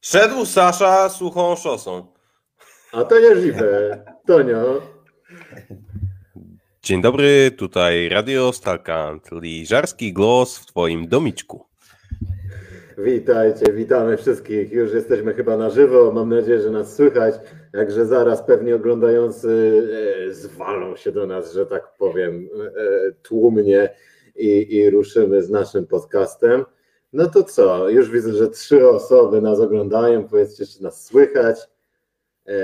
Szedł Sasza suchą szosą. A to nieźliwe. Tonio. Dzień dobry, tutaj Radio Stalkant, liżarski głos w twoim domiczku. Witajcie, witamy wszystkich. Już jesteśmy chyba na żywo. Mam nadzieję, że nas słychać. Jakże zaraz pewnie oglądający e, zwalą się do nas, że tak powiem, e, tłumnie i, i ruszymy z naszym podcastem. No to co? Już widzę, że trzy osoby nas oglądają. Powiedzcie, czy nas słychać. E,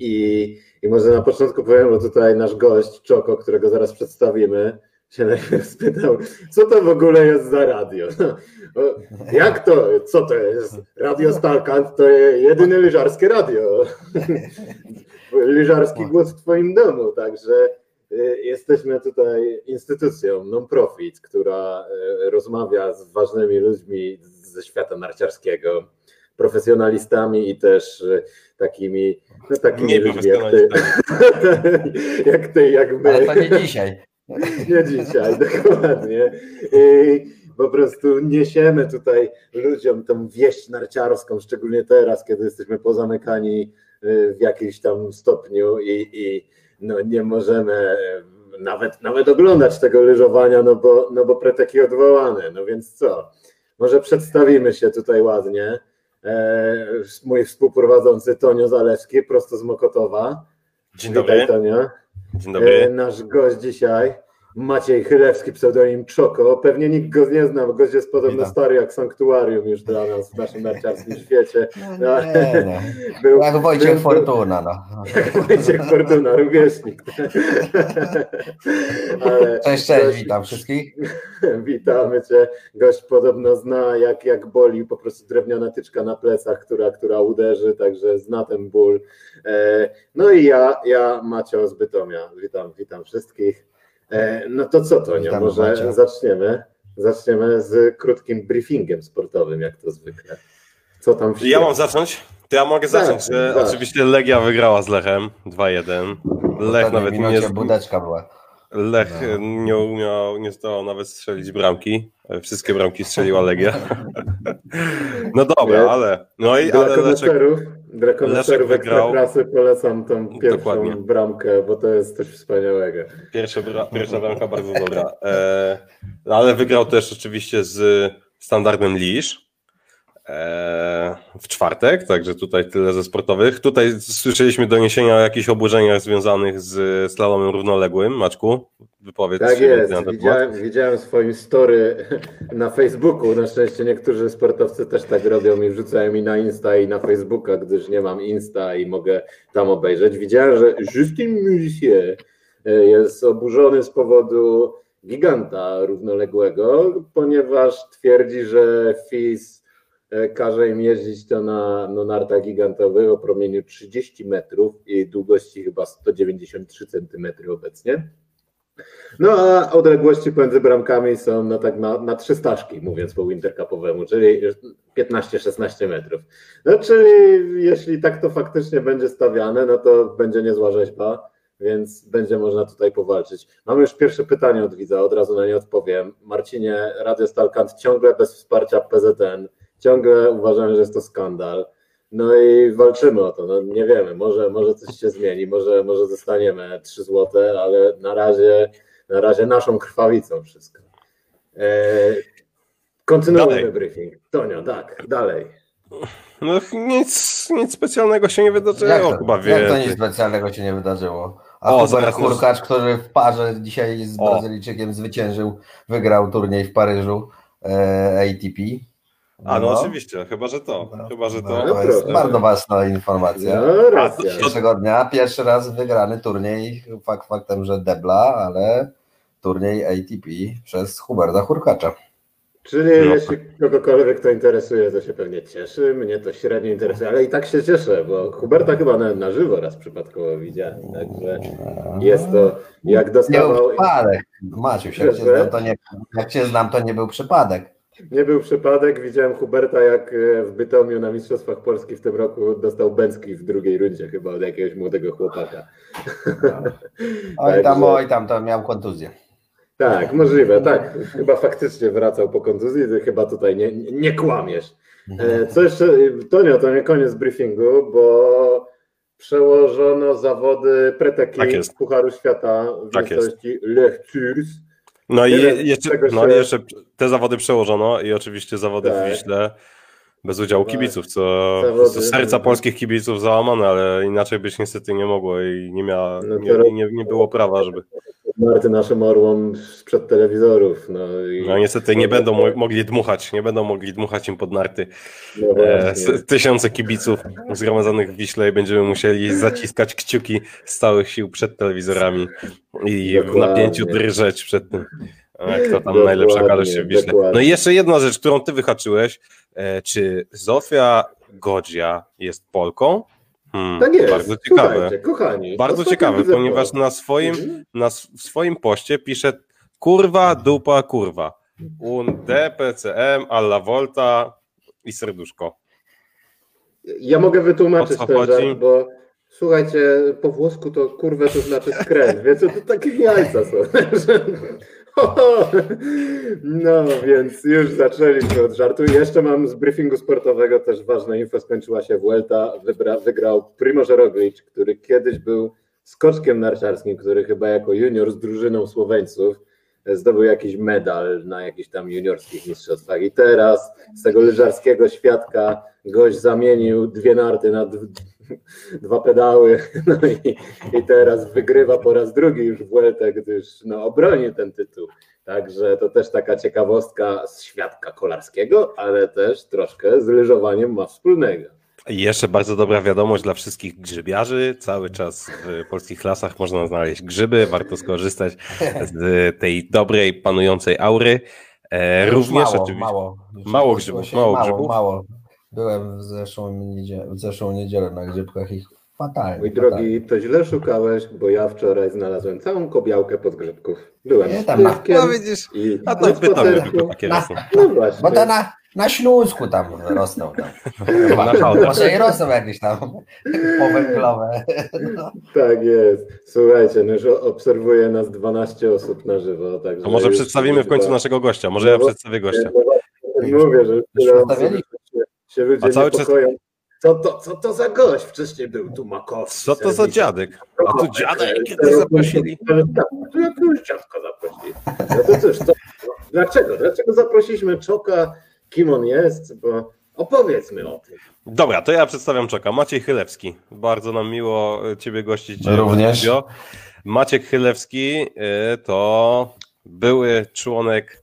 I, I może na początku powiem, bo tutaj nasz gość, Czoko, którego zaraz przedstawimy, się najpierw spytał, co to w ogóle jest za radio? No, jak to? Co to jest? Radio Stalkant to jedyne lyżarskie radio. Lyżarski głos w twoim domu, także jesteśmy tutaj instytucją non-profit, która y, rozmawia z ważnymi ludźmi ze świata narciarskiego, profesjonalistami i też y, takimi, no, takimi ludźmi jak ty, jak ty, jak my. Ale to nie dzisiaj. Nie dzisiaj, dokładnie. I po prostu niesiemy tutaj ludziom tą wieść narciarską, szczególnie teraz, kiedy jesteśmy pozamykani w jakimś tam stopniu i, i no nie możemy nawet, nawet oglądać tego lyżowania, no bo, no bo preteki odwołane. No więc co? Może przedstawimy się tutaj ładnie. E, mój współprowadzący Tonio Zalewski, prosto z Mokotowa. Dzień dobry. Witaj, Tonio. Dzień dobry. E, nasz gość dzisiaj, Maciej Chylewski, pseudonim Czoko. Pewnie nikt go nie zna, bo gość jest podobno stary jak sanktuarium już dla nas w naszym narciarskim świecie. No, nie, no. Był, Jak Wojciech był- Fortuna, no. Jak Wojciech Fortuna, rówieśnik. Ale Cześć, cześć, gość- witam wszystkich. Witamy Cię. Gość podobno zna, jak, jak boli po prostu drewniana tyczka na plecach, która, która uderzy, także zna ten ból. E, No i ja, ja Macio z Bytomia. Witam, witam wszystkich. E, No to co, Tonia, Witam, może zaczniemy? Zaczniemy z krótkim briefingiem sportowym, jak to zwykle. Co tam w Ja mam zacząć? To ja mogę Tak, zacząć. że tak. Oczywiście Legia wygrała z Lechem 2-1. Lech nawet nie, budeczka była. Lech No. nie umiał, nie zdołał nawet strzelić bramki. Wszystkie bramki strzeliła Legia. No dobra, Nie. ale no i Dla ale Leszek, wygrał. ekstraklasy polecam tą pierwszą Dokładnie. bramkę, bo to jest coś wspaniałego. pierwsza, bra, pierwsza bramka bardzo dobra. E, ale wygrał też oczywiście z standardem Lisz. E, W czwartek, także tutaj tyle ze sportowych. Tutaj słyszeliśmy doniesienia o jakichś oburzeniach związanych z slalomem równoległym. Maczku, wypowiedz Tak jest, widziałem, widziałem swoim story na Facebooku, na szczęście niektórzy sportowcy też tak robią i wrzucają mi na Insta i na Facebooka, gdyż nie mam Insta i mogę tam obejrzeć. Widziałem, że Justin Musier jest oburzony z powodu giganta równoległego, ponieważ twierdzi, że FIS e, każe im jeździć to na no, nartach gigantowych o promieniu 30 metrów i długości chyba 193 centymetry obecnie. No a odległości pomiędzy bramkami są no tak na, na trzy staszki, mówiąc po interkapowemu, czyli 15-16 metrów. No czyli jeśli tak to faktycznie będzie stawiane, no to będzie niezła rzeźba, więc będzie można tutaj powalczyć. Mamy już pierwsze pytanie od widza, od razu na nie odpowiem. Marcinie, Radio Stalkant ciągle bez wsparcia PZN, ciągle uważamy, że jest to skandal. No i walczymy o to. No nie wiemy, może, może coś się zmieni, może, może zostaniemy 3 złote, ale na razie, na razie naszą krwawicą wszystko. E, kontynuujmy Dalej. briefing. Tonio, tak, dalej. No nic, nic specjalnego się nie Jak wydarzyło to, chyba jak to wie. nic specjalnego się nie wydarzyło? A O, Hubert nas- który w parze dzisiaj z O. Brazylijczykiem zwyciężył, wygrał turniej w Paryżu e, ATP. A no, oczywiście, chyba że to. No, chyba że no, to. to jest proszę. bardzo ważna informacja. No, racja. Pierwszego dnia, pierwszy raz wygrany turniej, fakt faktem, że debla, ale turniej ATP przez Huberta Hurkacza. Czyli No. jeśli kogokolwiek to interesuje, to się pewnie cieszy. Mnie to średnio interesuje, ale i tak się cieszę, bo Huberta chyba na, na żywo raz przypadkowo widziałem. Także jest to, jak Nie dostawał. był przypadek. Maciuś, jak cię, znam, to nie, jak cię znam, to nie był przypadek. Nie był przypadek, widziałem Huberta jak e, w Bytomiu na Mistrzostwach Polski w tym roku dostał Bęcki w drugiej rundzie chyba od jakiegoś młodego chłopaka. Oj tam, oj tam, to miał kontuzję. Tak, możliwe, tak. Chyba faktycznie wracał po kontuzji, ty chyba tutaj nie, nie kłamiesz. E, Co jeszcze, Tonio, to nie koniec briefingu, bo przełożono zawody preteki Tak. Pucharu Świata w Tak miejscowości Lech Tours. No i jeszcze, no się- jeszcze te zawody przełożono i oczywiście zawody w Tak. Wiśle bez udziału Tak. kibiców, co Zawody, serca no. polskich kibiców załamane, ale inaczej być niestety nie mogło i nie, miała, No nie, nie, nie było prawa, żeby... Marty naszym orłom sprzed telewizorów. No, i, No niestety nie będą mo- mogli dmuchać, nie będą mogli dmuchać im pod narty. No E, tysiące kibiców zgromadzonych w Wiśle i będziemy musieli zaciskać kciuki z całych sił przed telewizorami i w Dokładnie. napięciu drżeć przed tym. Kto tam Dokładnie, najlepszy okaże się w Wiśle. No i jeszcze jedna rzecz, którą ty wyhaczyłeś. E, Czy Zofia Godzia jest Polką? Hmm, Tak jest. Bardzo ciekawe. Słuchajcie, kochani. Bardzo ciekawe, ponieważ na swoim, Mhm. na w swoim poście pisze kurwa, dupa, kurwa. Un DPCM, alla volta i serduszko. Ja mogę wytłumaczyć ten chodzi? żart, bo słuchajcie, po włosku to kurwę to znaczy skręt, więc to takie jajca są. No więc już zaczęliśmy od żartu. Jeszcze mam z briefingu sportowego też ważne info. Skończyła się Vuelta, wybra, wygrał Primoz Roglic, który kiedyś był skoczkiem narciarskim, który chyba jako junior z drużyną Słoweńców zdobył jakiś medal na jakichś tam juniorskich mistrzostwach. I teraz z tego lyżarskiego świadka gość zamienił dwie narty na dwa pedały no i, i teraz wygrywa po raz drugi już Vueltę, gdyż no, obronił ten tytuł. Także to też taka ciekawostka z świadka kolarskiego, ale też troszkę z lyżowaniem ma wspólnego. I jeszcze bardzo dobra wiadomość dla wszystkich grzybiarzy. Cały czas w polskich lasach można znaleźć grzyby. Warto skorzystać z tej dobrej, panującej aury. E, również mało, oczywiście. Mało, Mało grzybów, mało mało, grzybów? Mało. Byłem w zeszłą, niedzielę, w zeszłą niedzielę na grzybkach ich fatalnie. Mój fatalnie. drogi, to źle szukałeś, bo ja wczoraj znalazłem całą kobiałkę podgrzybków. Byłem Nie, tam pieskiem No widzisz, i a na to pytam, takie Na- rosną. No właśnie. Bo to na, na Śląsku tam rosną. Tam. Na. Może i rosną jakieś tam powęglowe. No. Tak jest. Słuchajcie, no już obserwuje nas 12 osób na żywo. Także To może przedstawimy w końcu naszego gościa. Może ja No, przedstawię gościa. No Mówię, że Już się, ludzie A cały czas- niepokoją. Co to, co to za gość? Wcześniej był tu Makowski. Co to za dziadek? A tu dziadek kiedy zaprosili? Tu jakiegoś dziadka zaprosili. No to cóż, to, no, dlaczego? Dlaczego zaprosiliśmy Czoka? Kim on jest? Bo opowiedzmy o tym. Dobra, to ja przedstawiam Czoka. Maciej Chylewski. Bardzo nam miło e, Ciebie gościć. Również. Maciek Chylewski e, to były członek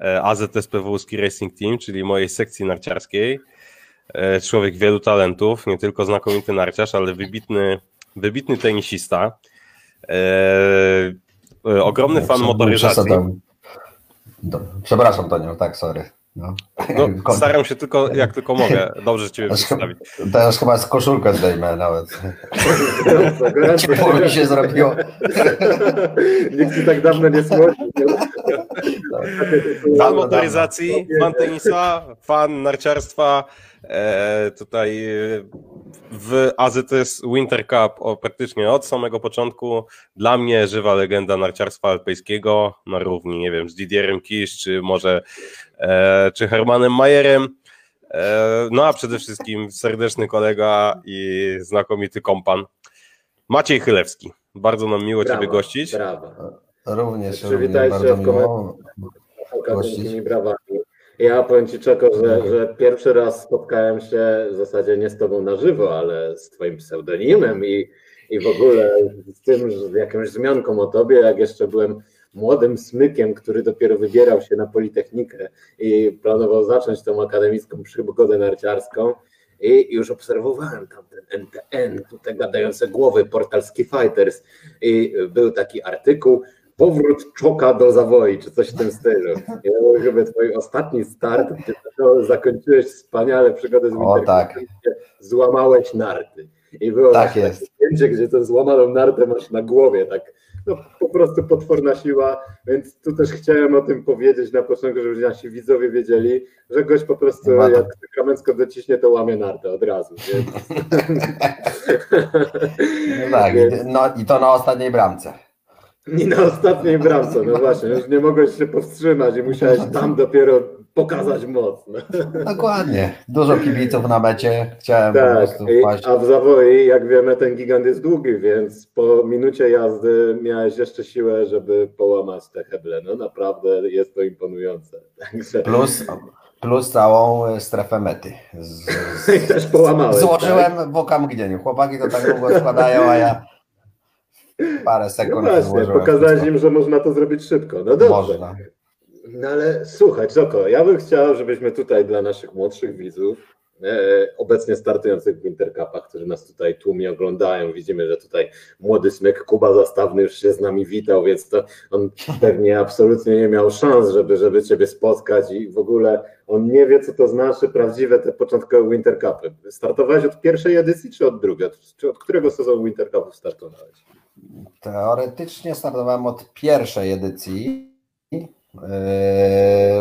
e, AZSPW Ski Racing Team, czyli mojej sekcji narciarskiej. E, Człowiek wielu talentów, nie tylko znakomity narciarz, ale wybitny, wybitny tenisista. E, e, Ogromny fan motoryzacji. Przepraszam, Tonio, tak, sorry. No. No, staram się tylko, jak tylko mogę, dobrze Ciebie przedstawić. Teraz chyba z koszulkę zdejmę nawet. Ciepło mi się zrobiło. Nikt ci tak dawno nie słodził. Fan motoryzacji, fan tenisa, fan narciarstwa. E, tutaj e, w AZS Winter Cup o, praktycznie od samego początku dla mnie żywa legenda narciarstwa alpejskiego na równi, nie wiem, z Didierem Kisz, czy może e, czy Hermanem Majerem. E, no a przede wszystkim serdeczny kolega i znakomity kompan Maciej Chylewski. Bardzo nam miło Ciebie gościć. Brawa. Również, również Przywitajcie bardzo w miło. Akademikimi brawami. Ja powiem Ci, Czeko, że, że pierwszy raz spotkałem się w zasadzie nie z Tobą na żywo, ale z Twoim pseudonimem i, i w ogóle z tym, z jakąś wzmianką o Tobie, jak jeszcze byłem młodym smykiem, który dopiero wybierał się na Politechnikę i planował zacząć tą akademicką przygodę narciarską. I już obserwowałem tam ten NTN, te gadające głowy, Portalski Fighters i był taki artykuł, powrót Czoka do zawoi, czy coś w tym stylu. Ja mówię, chyba twój ostatni start, gdzie zakończyłeś wspaniale przygodę z O, Winter tak. Złamałeś narty. I było Tak właśnie jest. takie zdjęcie, gdzie tę złamaną nartę masz na głowie, tak no, po prostu potworna siła, więc tu też chciałem o tym powiedzieć na początku, żeby nasi widzowie wiedzieli, że gość po prostu jak Kamensko dociśnie, to łamie nartę od razu. Więc... No tak, i, no, i to na ostatniej bramce. I na ostatniej bramce, no właśnie, już nie mogłeś się powstrzymać i musiałeś tam dopiero pokazać moc. No. Dokładnie. Dużo kibiców na mecie. Chciałem po Tak, prostu i, wpaść. a w zawoji, jak wiemy, ten gigant jest długi, więc po minucie jazdy miałeś jeszcze siłę, żeby połamać te heble. No naprawdę jest to imponujące. Także Plus, plus całą strefę mety. Z, i też połamałeś. złożyłem Tak? w okamgnieniu. Chłopaki to tak długo składają, a ja parę No sekund właśnie, złożyłem pokazałeś im, że można to zrobić szybko. No dobrze. Można. No ale słuchaj, Czoko, ja bym chciał, żebyśmy tutaj dla naszych młodszych widzów, e, obecnie startujących w Intercupach, którzy nas tutaj tłumnie oglądają, widzimy, że tutaj młody smyk Kuba Zastawny już się z nami witał, więc to on pewnie absolutnie nie miał szans, żeby, żeby Ciebie spotkać i w ogóle on nie wie, co to znaczy prawdziwe te początkowe Wintercupy. Startowałeś od pierwszej edycji, czy od drugiej? Czy od którego sezonu Wintercupów startowałeś? Teoretycznie startowałem od pierwszej edycji yy,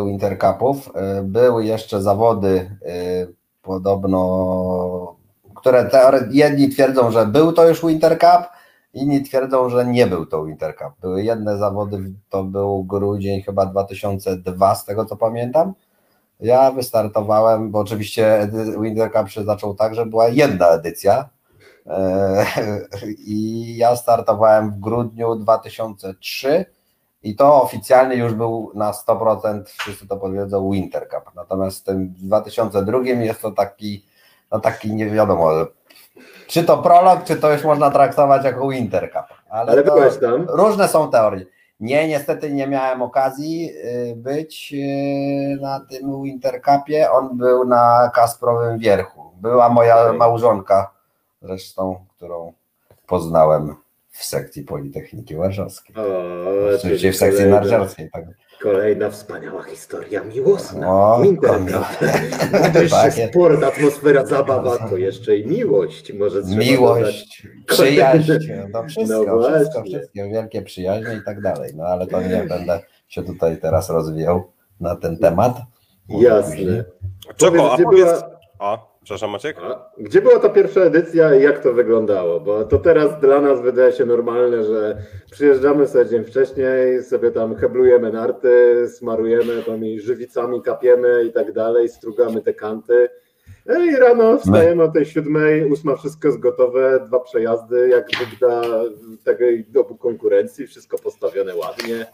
Winter Cupów. Yy, Były jeszcze zawody yy, podobno, które jedni twierdzą, że był to już Winter Cup, inni twierdzą, że nie był to Winter Cup. Były jedne zawody, to był grudzień chyba 2002, z tego co pamiętam. Ja wystartowałem, bo oczywiście Winter Cup się zaczął tak, że była jedna edycja, I ja startowałem w grudniu 2003 i to oficjalnie już był na 100%, wszyscy to potwierdzą, Winter Cup. Natomiast w tym 2002 jest to taki, no taki nie wiadomo, czy to prolog, czy to już można traktować jako Winter Cup. Ale, Ale byłeś tam? różne są teorie. Nie, niestety nie miałem okazji y, być y, na tym Winter Cupie. On był na Kasprowym Wierchu. Była moja małżonka zresztą, którą poznałem w sekcji Politechniki Warszawskiej. O, Oczywiście w sekcji kolejna- narciarskiej. Tak. Kolejna wspaniała historia miłosna. O, tak Wyższy jest. sport, atmosfera, zabawa, to jeszcze i miłość. Może. Miłość, przyjaźń, no wszystko, No wszystko, wszystkie wielkie przyjaźnie i tak dalej. No ale to nie będę się tutaj teraz rozwijał na ten temat. Jasne. Czoko, a powiedz... była, A, przepraszam Maciek? a, gdzie była ta pierwsza edycja i jak to wyglądało? Bo to teraz dla nas wydaje się normalne, że przyjeżdżamy sobie dzień wcześniej, sobie tam heblujemy narty, smarujemy tymi żywicami, kapiemy i tak dalej, strugamy te kanty. No i rano wstajemy o tej siódmej, ósma, wszystko jest gotowe, dwa przejazdy, jak wygląda tego dobu konkurencji, wszystko postawione ładnie,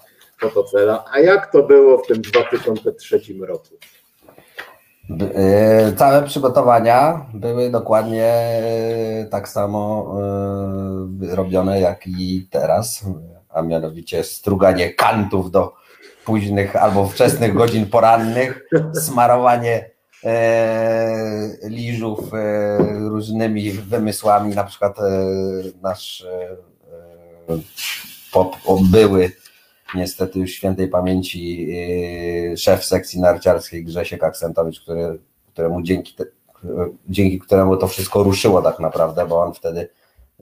fotocela. A jak to było w tym 2003 roku? E, Całe przygotowania były dokładnie e, tak samo e, robione jak i teraz, a mianowicie struganie kantów do późnych albo wczesnych godzin porannych, smarowanie liżów różnymi wymysłami, na przykład nasz pop, były niestety już świętej pamięci yy, szef sekcji narciarskiej Grzesiek Aksentowicz, który, któremu dzięki, te, dzięki któremu to wszystko ruszyło tak naprawdę, bo on wtedy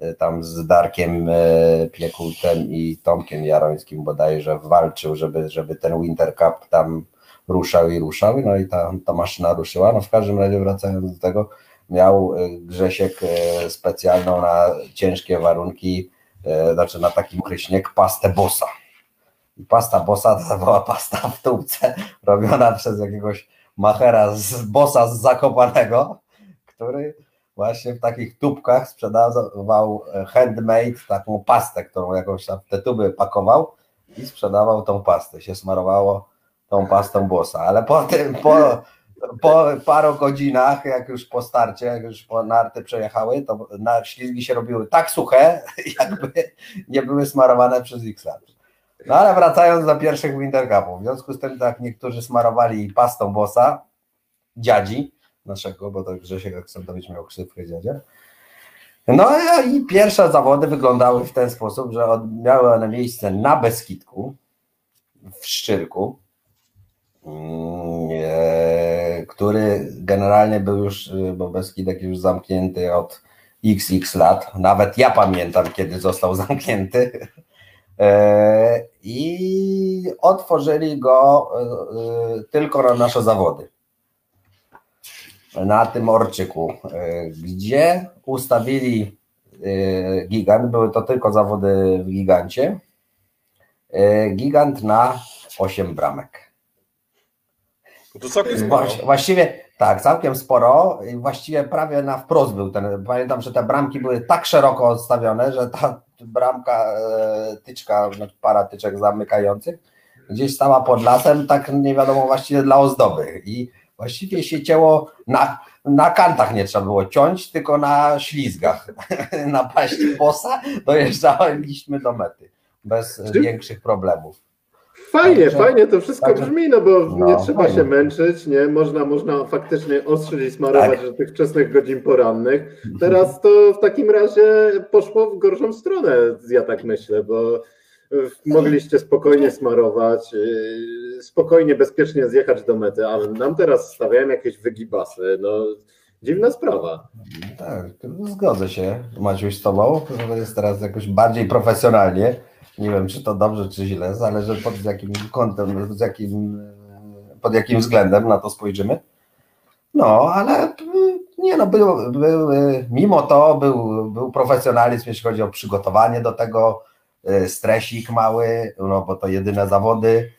yy, tam z Darkiem yy, Piekultem i Tomkiem Jarońskim bodajże walczył, żeby, żeby ten Winter Cup tam ruszał i ruszał, no i ta, ta maszyna ruszyła. No w każdym razie wracając do tego, miał yy, Grzesiek specjalną na ciężkie warunki, znaczy na taki mokry pastę bossa. I pasta bossa to była pasta w tubce robiona przez jakiegoś machera z bossa z Zakopanego, który właśnie w takich tubkach sprzedawał e, handmade taką pastę, którą jakąś tam te tuby pakował i sprzedawał tą pastę. Się smarowało tą pastą bossa, ale po tym, po, po paru godzinach, jak już po starcie, jak już po narty przejechały, to na ślizgi się robiły tak suche, jakby nie były smarowane przez X lat. No ale wracając do pierwszych Winter Cupów, w związku z tym tak niektórzy smarowali pastą bossa, dziadzi naszego, bo to Grzesiek Aksentowicz miał krzywkę dziadzia. No i pierwsze zawody wyglądały w ten sposób, że miały one miejsce na Beskidku, w Szczyrku, mm, e, który generalnie był już, e, bo Beskidek już zamknięty od xx lat, nawet ja pamiętam, kiedy został zamknięty, E, i otworzyli go e, tylko na nasze zawody. Na tym orczyku, e, gdzie ustawili e, gigant, były to tylko zawody w gigancie, e, gigant na 8 bramek. To całkiem sporo. Właś- Właściwie tak, całkiem sporo. Właściwie prawie na wprost był ten. Pamiętam, że te bramki były tak szeroko odstawione, że ta bramka, e, tyczka, znaczy para tyczek zamykających, gdzieś stała pod lasem, tak nie wiadomo właściwie dla ozdoby. I właściwie się cięło na, na kantach nie trzeba było ciąć, tylko na ślizgach. na paści bosa dojeżdżaliśmy do mety bez Czy- większych problemów. Fajnie, Także- fajnie to wszystko brzmi, no bo no, nie trzeba fajnie. się męczyć, nie? Można, można faktycznie ostrzyć i smarować Tak. do tych wczesnych godzin porannych. Teraz to w takim razie poszło w gorszą stronę, ja tak myślę, bo mogliście spokojnie smarować, y, spokojnie, bezpiecznie zjechać do mety, a nam teraz stawiają jakieś wygibasy, no dziwna sprawa. Tak, zgodzę się, Maciuś, z Tobą. To jest teraz jakoś bardziej profesjonalnie. Nie wiem, czy to dobrze, czy źle, zależy pod jakim kątem, z jakim, pod jakim względem na to spojrzymy. No, ale y, nie no, był, był, y, mimo to był, był profesjonalizm, jeśli chodzi o przygotowanie do tego, y, stresik mały, no bo to jedyne zawody.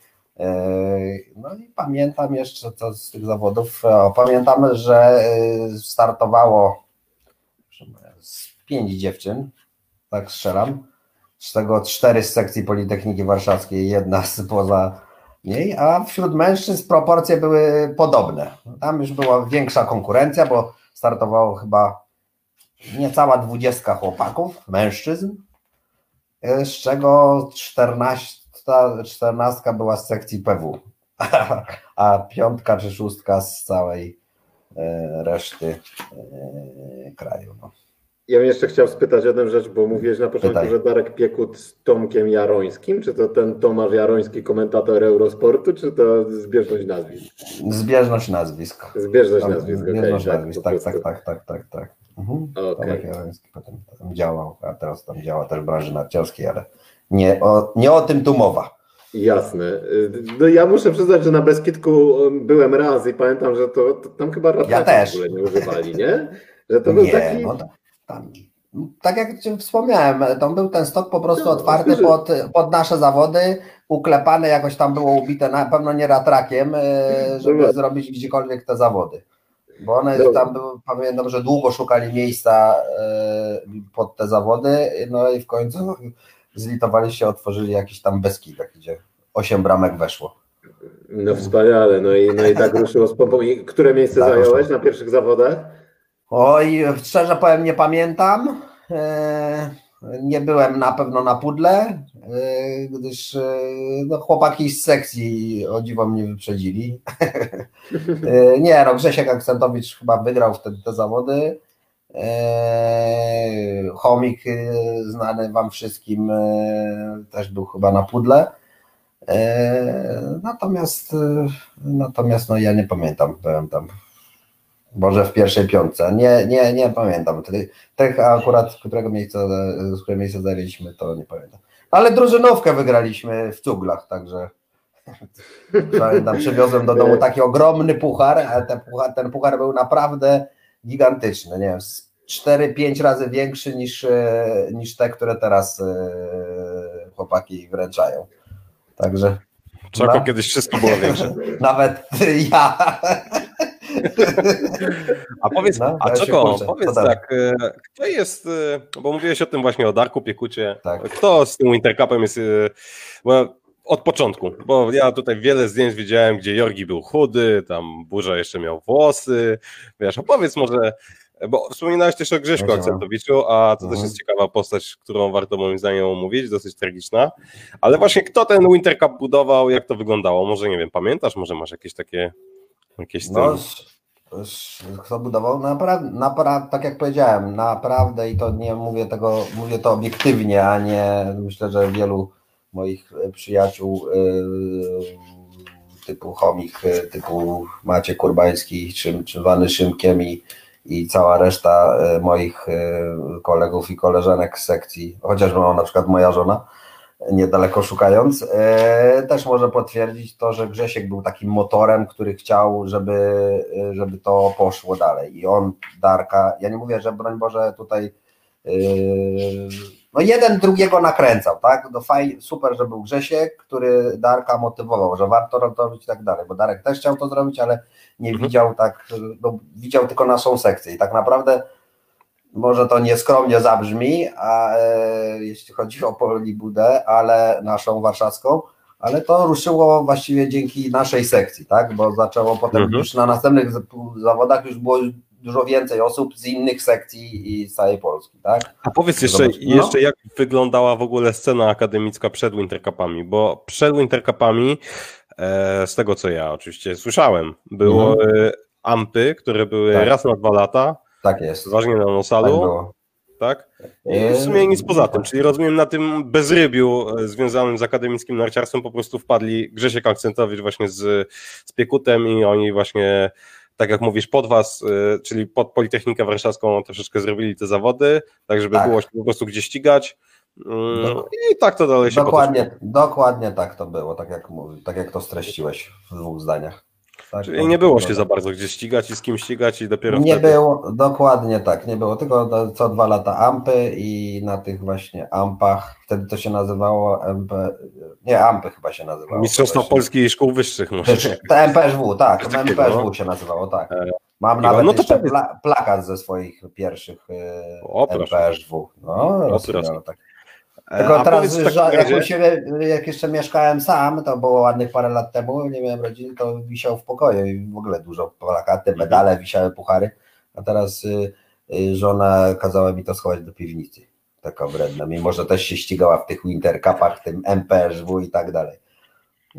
No i pamiętam jeszcze co z tych zawodów. O, pamiętam, że startowało z pięć dziewczyn, tak strzelam. Z tego cztery z sekcji Politechniki Warszawskiej, jedna spoza niej, a wśród mężczyzn proporcje były podobne. Tam już była większa konkurencja, bo startowało chyba niecała dwudziestka chłopaków, mężczyzn, y, z czego 14, 14 była z sekcji PW, a piątka czy szóstka z całej e, reszty e, kraju. No. Ja bym jeszcze chciał spytać jedną rzecz, bo mówiłeś na początku, Pytaj. że Darek Piekut z Tomkiem Jarońskim. Czy to ten Tomasz Jaroński, komentator Eurosportu, czy to zbieżność nazwisk? Zbieżność nazwisk. Zbieżność nazwisk, okej. Zbieżność tak, nazwisk, tak, tak, tak, tak, tak, tak. Mhm. Okej. Tomek Jaroński potem tam działał, a teraz tam działa też w branży narciarskiej, ale nie o, nie o tym tu mowa. Jasne. No ja muszę przyznać, że na Beskidku byłem raz i pamiętam, że to, to tam chyba raczej też. w ogóle nie używali, nie? Że to był Nie, taki... no, tam, tak jak wspomniałem, tam był ten stok po prostu No, otwarty pod, pod nasze zawody, uklepane jakoś tam było ubite, na pewno nie ratrakiem, e, żeby Dobra. zrobić gdziekolwiek te zawody. Bo one Dobra. tam były, pamiętam, że długo szukali miejsca e, pod te zawody, no i w końcu zlitowali się, otworzyli jakiś tam Beskidek, gdzie osiem bramek weszło. No wspaniale, no i, no i tak ruszyło z pompą. I które miejsce Tak, zająłeś na pierwszych zawodach? Oj, szczerze powiem, nie pamiętam. E, Nie byłem na pewno na pudle, e, gdyż e, no, chłopaki z sekcji o dziwo mnie wyprzedzili. Nie, no Grzesiek Akcentowicz chyba wygrał wtedy te zawody. Chomik, znany wam wszystkim, też był chyba na pudle. Natomiast, natomiast no, ja nie pamiętam, byłem tam może w pierwszej piątce. Nie, nie, nie pamiętam. Tych, tych akurat, którego miejsca, z którego miejsca zajęliśmy, to nie pamiętam. Ale drużynówkę wygraliśmy w cuglach, także pamiętam, przywiozłem do domu taki ogromny puchar, ale ten puchar, ten puchar był naprawdę gigantyczny, nie wiem, z 4-5 razy większy niż, e, niż te, które teraz e, chłopaki wręczają. Także Czako kiedyś wszystko było większe. nawet ja. A powiedz, No, a kurczę, powiedz tak, e, kto jest, e, bo mówiłeś o tym właśnie o Darku Piekucie, Tak. kto z tym Wintercupem jest, e, bo od początku, bo ja tutaj wiele zdjęć widziałem, gdzie Jorgi był chudy, tam Burza jeszcze miał włosy, wiesz, opowiedz może, bo wspominałeś też o Grześku Wiedziałem. Akcentowiczu, a to też Mhm. jest ciekawa postać, którą warto moim zdaniem omówić, dosyć tragiczna, ale właśnie kto ten Wintercup budował, jak to wyglądało, może nie wiem, pamiętasz, może masz jakieś takie, jakieś No, no, kto budował? Naprawdę, napra- tak jak powiedziałem, naprawdę i to nie mówię tego, mówię to obiektywnie, a nie myślę, że wielu moich e, przyjaciół e, typu Chomik, e, typu Maciek Kurbański, czy, czy Wany Szymkiem i, i cała reszta moich kolegów i koleżanek z sekcji, chociażby no, na przykład moja żona, niedaleko szukając, e, też może potwierdzić to, że Grzesiek był takim motorem, który chciał, żeby, żeby to poszło dalej. I on, Darka, ja nie mówię, że broń Boże tutaj e, no jeden drugiego nakręcał, tak? No faj, super, że był Grzesiek, który Darka motywował, że warto to robić i tak dalej, bo Darek też chciał to zrobić, ale nie Mhm. widział tak, no, widział tylko naszą sekcję i tak naprawdę może to nieskromnie zabrzmi, a, e, jeśli chodzi o Polibudę, ale naszą warszawską, ale to ruszyło właściwie dzięki naszej sekcji, tak? Bo zaczęło potem Mhm. już na następnych zawodach już było dużo więcej osób z innych sekcji i z całej Polski, tak? A powiedz jeszcze, Zobacz, no. jeszcze jak wyglądała w ogóle scena akademicka przed Wintercupami, bo przed Wintercupami, e, z tego co ja oczywiście słyszałem, było e, ampy, które były Mhm. Tak. raz na dwa lata, Tak jest. ważnie na Tak nosalu, tak? I Eee, w sumie nic poza tym, czyli rozumiem na tym bezrybiu e, związanym z akademickim narciarstwem po prostu wpadli Grzesiek Akcentowicz właśnie z, z Piekutem i oni właśnie, tak jak mówisz, pod was, e, czyli pod Politechnikę Warszawską troszeczkę zrobili te zawody, tak żeby Tak. było się po prostu gdzie ścigać Mm, Dok- i tak to dalej się Dokładnie, dokładnie tak to było, tak jak, tak jak to streściłeś w dwóch zdaniach. Tak, Czyli to- nie było to- się za bardzo gdzie ścigać i z kim ścigać i dopiero Nie wtedy. było, dokładnie tak, nie było, tylko co dwa lata ampy i na tych właśnie ampach, wtedy to się nazywało MP, nie ampy chyba się nazywało. Mistrzostwa właśnie. Polski i Szkół Wyższych może. To MPSW, tak, takiego, MPSW no. się nazywało, tak. Mam no nawet to jeszcze plakat ze swoich pierwszych e, O. MPSW. No, proszę. tak. E, Tylko a teraz, że, jak, razie- jak jeszcze mieszkałem sam, to było ładnych parę lat temu, nie miałem rodziny, to wisiał w pokoju i w ogóle dużo plakaty, Mhm. medale, wisiały puchary, a teraz y, y, żona kazała mi to schować do piwnicy. Taka wredna, mimo że też się ścigała w tych Winter Cupach, tym MPSW i tak dalej.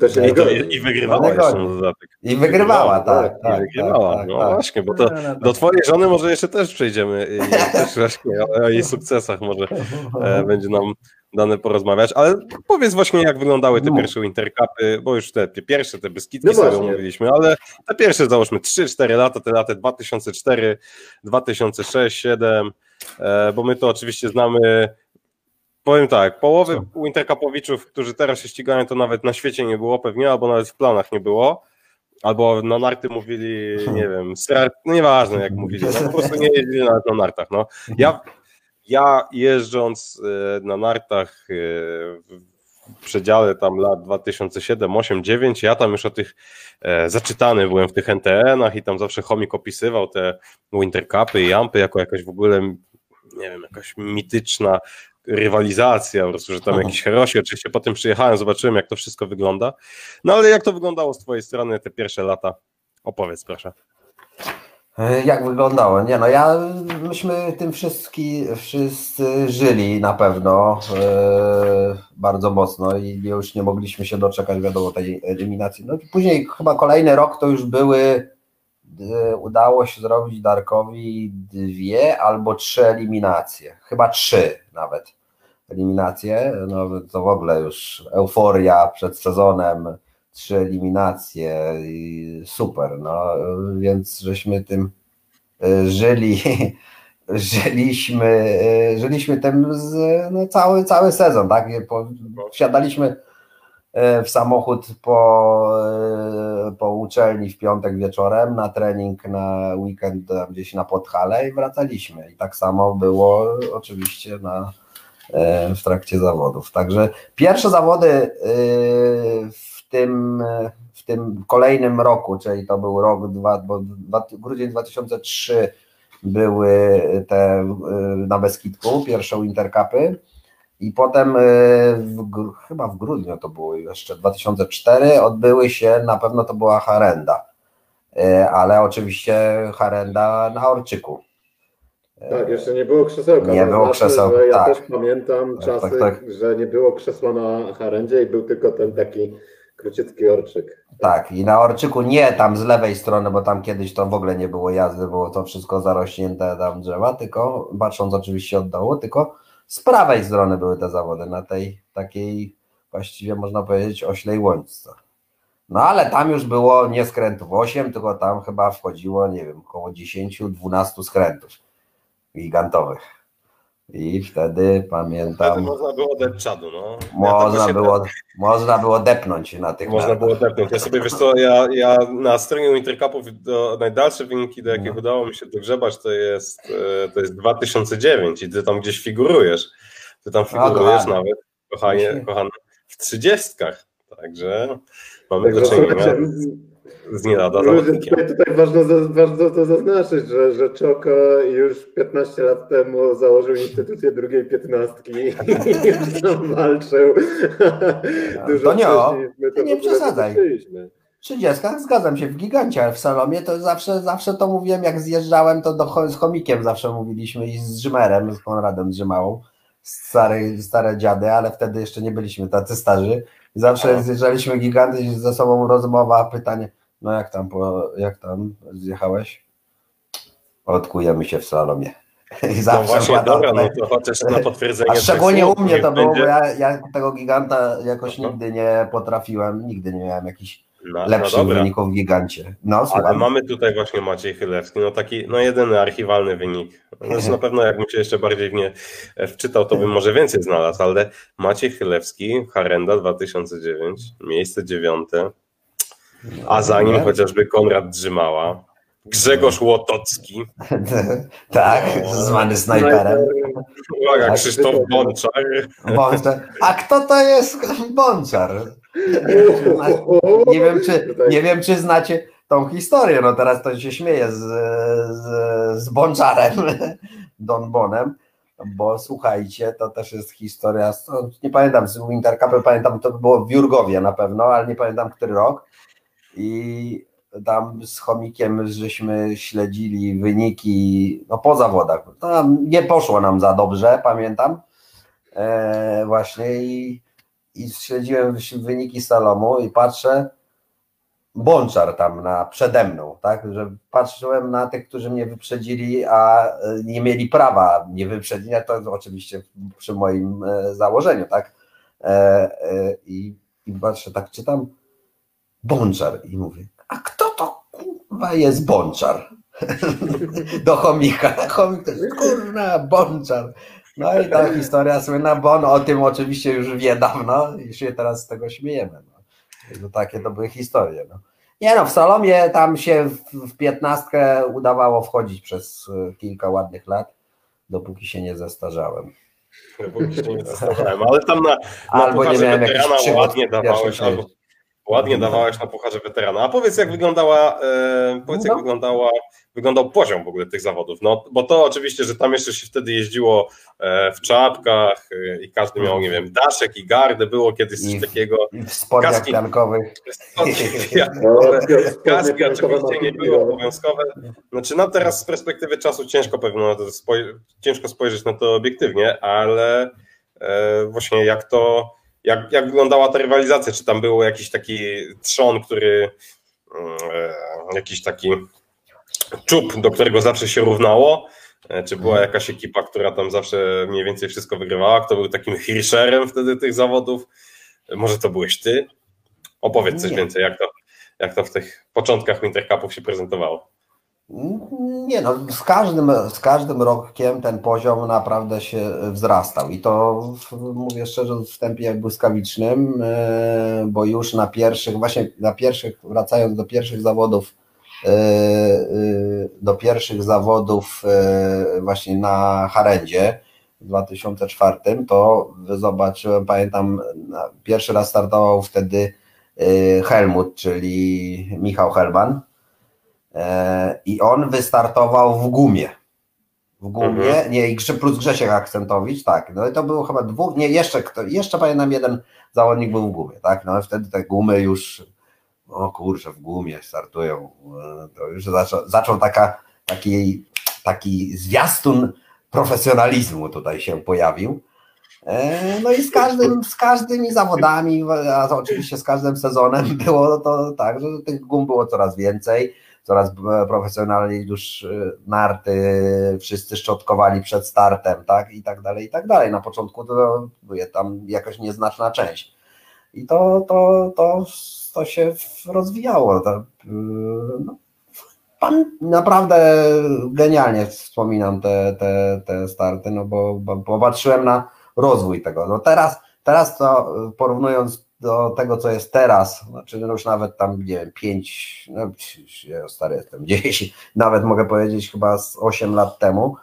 To się I, wygrywała No, jeszcze na dodatek. I wygrywała, Wygrywała, tak, I tak, wygrywała. tak, no tak. właśnie, bo to No, no, do twojej żony może jeszcze też przejdziemy i też właśnie o, o jej sukcesach może e, będzie nam dane porozmawiać, ale powiedz właśnie jak wyglądały te No. pierwsze Intercupy, bo już te, pierwsze, te Beskidzki No sobie właśnie. omówiliśmy, ale te pierwsze załóżmy 3-4 lata, te lata 2004, 2006, 2007, e, bo my to oczywiście znamy Powiem tak, połowy Wintercupowiczów, którzy teraz się ścigają, to nawet na świecie nie było pewnie, albo nawet w planach nie było. Albo na narty mówili, nie wiem, no nieważne jak mówili, no, po prostu nie jeździli nawet na nartach. No. Ja, ja jeżdżąc e, na nartach e, w w przedziale tam lat 2007, 8, 9, ja tam już o tych e, zaczytany byłem w tych NTN-ach i tam zawsze chomik opisywał te Wintercupy i Ampy jako jakaś w ogóle, nie wiem, jakaś mityczna rywalizacja, po prostu, że tam jakiś herosi. Oczywiście potem przyjechałem, zobaczyłem jak to wszystko wygląda. No ale jak to wyglądało z twojej strony te pierwsze lata? Opowiedz proszę. E, Jak wyglądało? Nie no, ja, myśmy tym wszystki, wszyscy żyli na pewno e, bardzo mocno i już nie mogliśmy się doczekać, wiadomo, tej eliminacji. No później chyba kolejny rok to już były, e, udało się zrobić Darkowi dwie albo trzy eliminacje, chyba trzy nawet eliminacje, no to w ogóle już euforia przed sezonem, trzy eliminacje i super, no. Więc żeśmy tym y, żyli, żyliśmy, y, żyliśmy tym z, no, cały, cały sezon, tak, wsiadaliśmy y, w samochód po, po uczelni w piątek wieczorem na trening na weekend gdzieś na Podhale i wracaliśmy. I tak samo było oczywiście na w trakcie zawodów. Także pierwsze zawody w tym, w tym kolejnym roku, czyli to był rok, dwa, bo dwa, grudzień 2003 były te y, na Beskidku, pierwsze Intercupy i potem y, w, chyba w grudniu to było jeszcze 2004 odbyły się, na pewno to była Harenda, ale oczywiście Harenda na Orczyku. Tak, jeszcze nie było krzesełka. Nie było znaczy, krzeseł, Ja tak. też pamiętam Tak, czasy, tak, tak. że nie było krzesła na harendzie i był tylko ten taki króciutki orczyk. Tak, i na Orczyku nie tam z lewej strony, bo tam kiedyś to w ogóle nie było jazdy, było to wszystko zarośnięte tam drzewa, tylko patrząc oczywiście od dołu, tylko z prawej strony były te zawody, na tej takiej właściwie można powiedzieć oślej łączce. No ale tam już było nie skrętów 8, tylko tam chyba wchodziło, nie wiem, około 10-12 skrętów gigantowych. I wtedy Wtedy pamiętam, można było dać czadu, no. Ja tak można właśnie było, można było depnąć na tych Można nartach. było depnąć. Ja sobie, wiesz co, ja, ja na stronie Intercupów do, najdalsze wyniki, do jakich No. udało mi się dogrzebać, to jest, e, to jest 2009 i ty tam gdzieś figurujesz. Ty tam figurujesz nawet, kochanie, kochany, w trzydziestkach. Także mamy do czynienia z nie lada Tutaj, tutaj ważno, ważno to zaznaczyć, że, że Czoko już 15 lat temu założył instytucję drugiej piętnastki i tam walczył. Dużo to nie, o, to nie przesadzaj. 30, zgadzam się, w gigancie, ale w Salomie to zawsze, zawsze to mówiłem, jak zjeżdżałem, to do, z chomikiem zawsze mówiliśmy i z Rzymerem, z Konradem Drzymałą, stary, stare dziady, ale wtedy jeszcze nie byliśmy tacy starzy. Zawsze zjeżdżaliśmy giganty ze sobą rozmowa, pytanie, no jak tam, po, jak tam zjechałeś? Odkujemy się w Salomie. I zawsze no właśnie, dobra, no to chociaż na potwierdzenie. A szczególnie u mnie to było, bo ja, ja tego giganta jakoś nigdy nie potrafiłem, nigdy nie miałem jakichś no, lepszych no wyników w gigancie. No, Ale mamy tutaj właśnie Maciej Chylewski, no taki, no jedyny archiwalny wynik. Znaczy na pewno jakbym się jeszcze bardziej w nie wczytał, to bym może więcej znalazł, ale Maciej Chylewski, Harenda 2009, miejsce dziewiąte, a za nim chociażby Konrad Drzymała, Grzegorz Łotocki. tak, zwany snajperem. Uwaga, tak. Krzysztof Bączar. Bączar. A kto to jest Bączar? Nie wiem, czy, nie wiem, czy znacie tą historię. No teraz to się śmieje z, z, z Bączarem, Don Bonem, bo słuchajcie, to też jest historia, nie pamiętam, z Winter Cupem, pamiętam, to było w Jurgowie na pewno, ale nie pamiętam, który rok i tam z chomikiem żeśmy śledzili wyniki no, po zawodach. Tam nie poszło nam za dobrze, pamiętam. E, właśnie i, i śledziłem wyniki Salomu i patrzę, Bączar tam na, przede mną, tak, że patrzyłem na tych, którzy mnie wyprzedzili, a e, nie mieli prawa mnie wyprzedzić, to oczywiście przy moim e, założeniu, tak, e, i, i patrzę, tak czytam, Bączar. I mówię, a kto to kurwa jest Bączar? Do chomika. Chomik to jest kurwa Bączar. No i ta historia słynna, bo on o tym oczywiście już wie dawno i się teraz z tego śmiejemy. No. To takie to były historie. No. Nie no, w Salomie tam się w piętnastkę udawało wchodzić przez e, kilka ładnych lat, dopóki się nie zestarzałem. Dopóki się nie zestarzałem, ale tam na, na albo nie miałem jakichś ładnie dawałeś, albo, Ładnie dawałeś na pucharze weterana. A powiedz, jak wyglądała, e, powiedz, jak no. wyglądała, wyglądał poziom w ogóle tych zawodów. No, bo to oczywiście, że tam jeszcze się wtedy jeździło e, w czapkach e, i każdy miał, nie wiem, daszek i gardę, było kiedyś coś I, takiego. I w spodniach kaski, piankowych. Kaski oczywiście nie były obowiązkowe. Znaczy, no teraz z perspektywy czasu ciężko pewno to spoj- ciężko spojrzeć na to obiektywnie, ale e, właśnie jak to jak, jak wyglądała ta rywalizacja? Czy tam był jakiś taki trzon, który mm, e, jakiś taki czub, do którego zawsze się równało? E, czy była mhm. jakaś ekipa, która tam zawsze mniej więcej wszystko wygrywała? Kto był takim Hirscherem wtedy tych zawodów? Może to byłeś ty? Opowiedz coś Nie. więcej, jak to, jak to w tych początkach Winter Cupów się prezentowało. Nie no, z każdym, z każdym rokiem ten poziom naprawdę się wzrastał i to mówię szczerze w tempie błyskawicznym, e, bo już na pierwszych, właśnie na pierwszych, wracając do pierwszych zawodów, e, e, do pierwszych zawodów właśnie na Harendzie w 2004, to zobaczyłem, pamiętam, pierwszy raz startował wtedy Helmut, czyli Michał Helban, E, i on wystartował w gumie. W gumie, mhm. nie, i plus Grzesiek Akcentowicz, tak. No i to było chyba dwóch, nie, jeszcze, jeszcze pamiętam jeden zawodnik był w gumie, tak. No i wtedy te gumy już, o kurczę, w gumie startują. E, to już zaczął, zaczął taka, taki, taki zwiastun profesjonalizmu tutaj się pojawił. E, no i z każdym, z każdymi zawodami, a oczywiście z każdym sezonem było to tak, że tych gum było coraz więcej coraz profesjonalniej już y, narty wszyscy szczotkowali przed startem, tak, i tak dalej, i tak dalej. Na początku to była tam jakaś nieznaczna część. I to, to, to, to się rozwijało. To, y, no, pan naprawdę genialnie wspominam te, te, te starty, no bo, bo popatrzyłem na rozwój tego. No teraz, teraz to porównując do tego, co jest teraz, znaczy no już nawet tam, nie wiem, 5, no stary jestem, 10, nawet mogę powiedzieć chyba z 8 lat temu,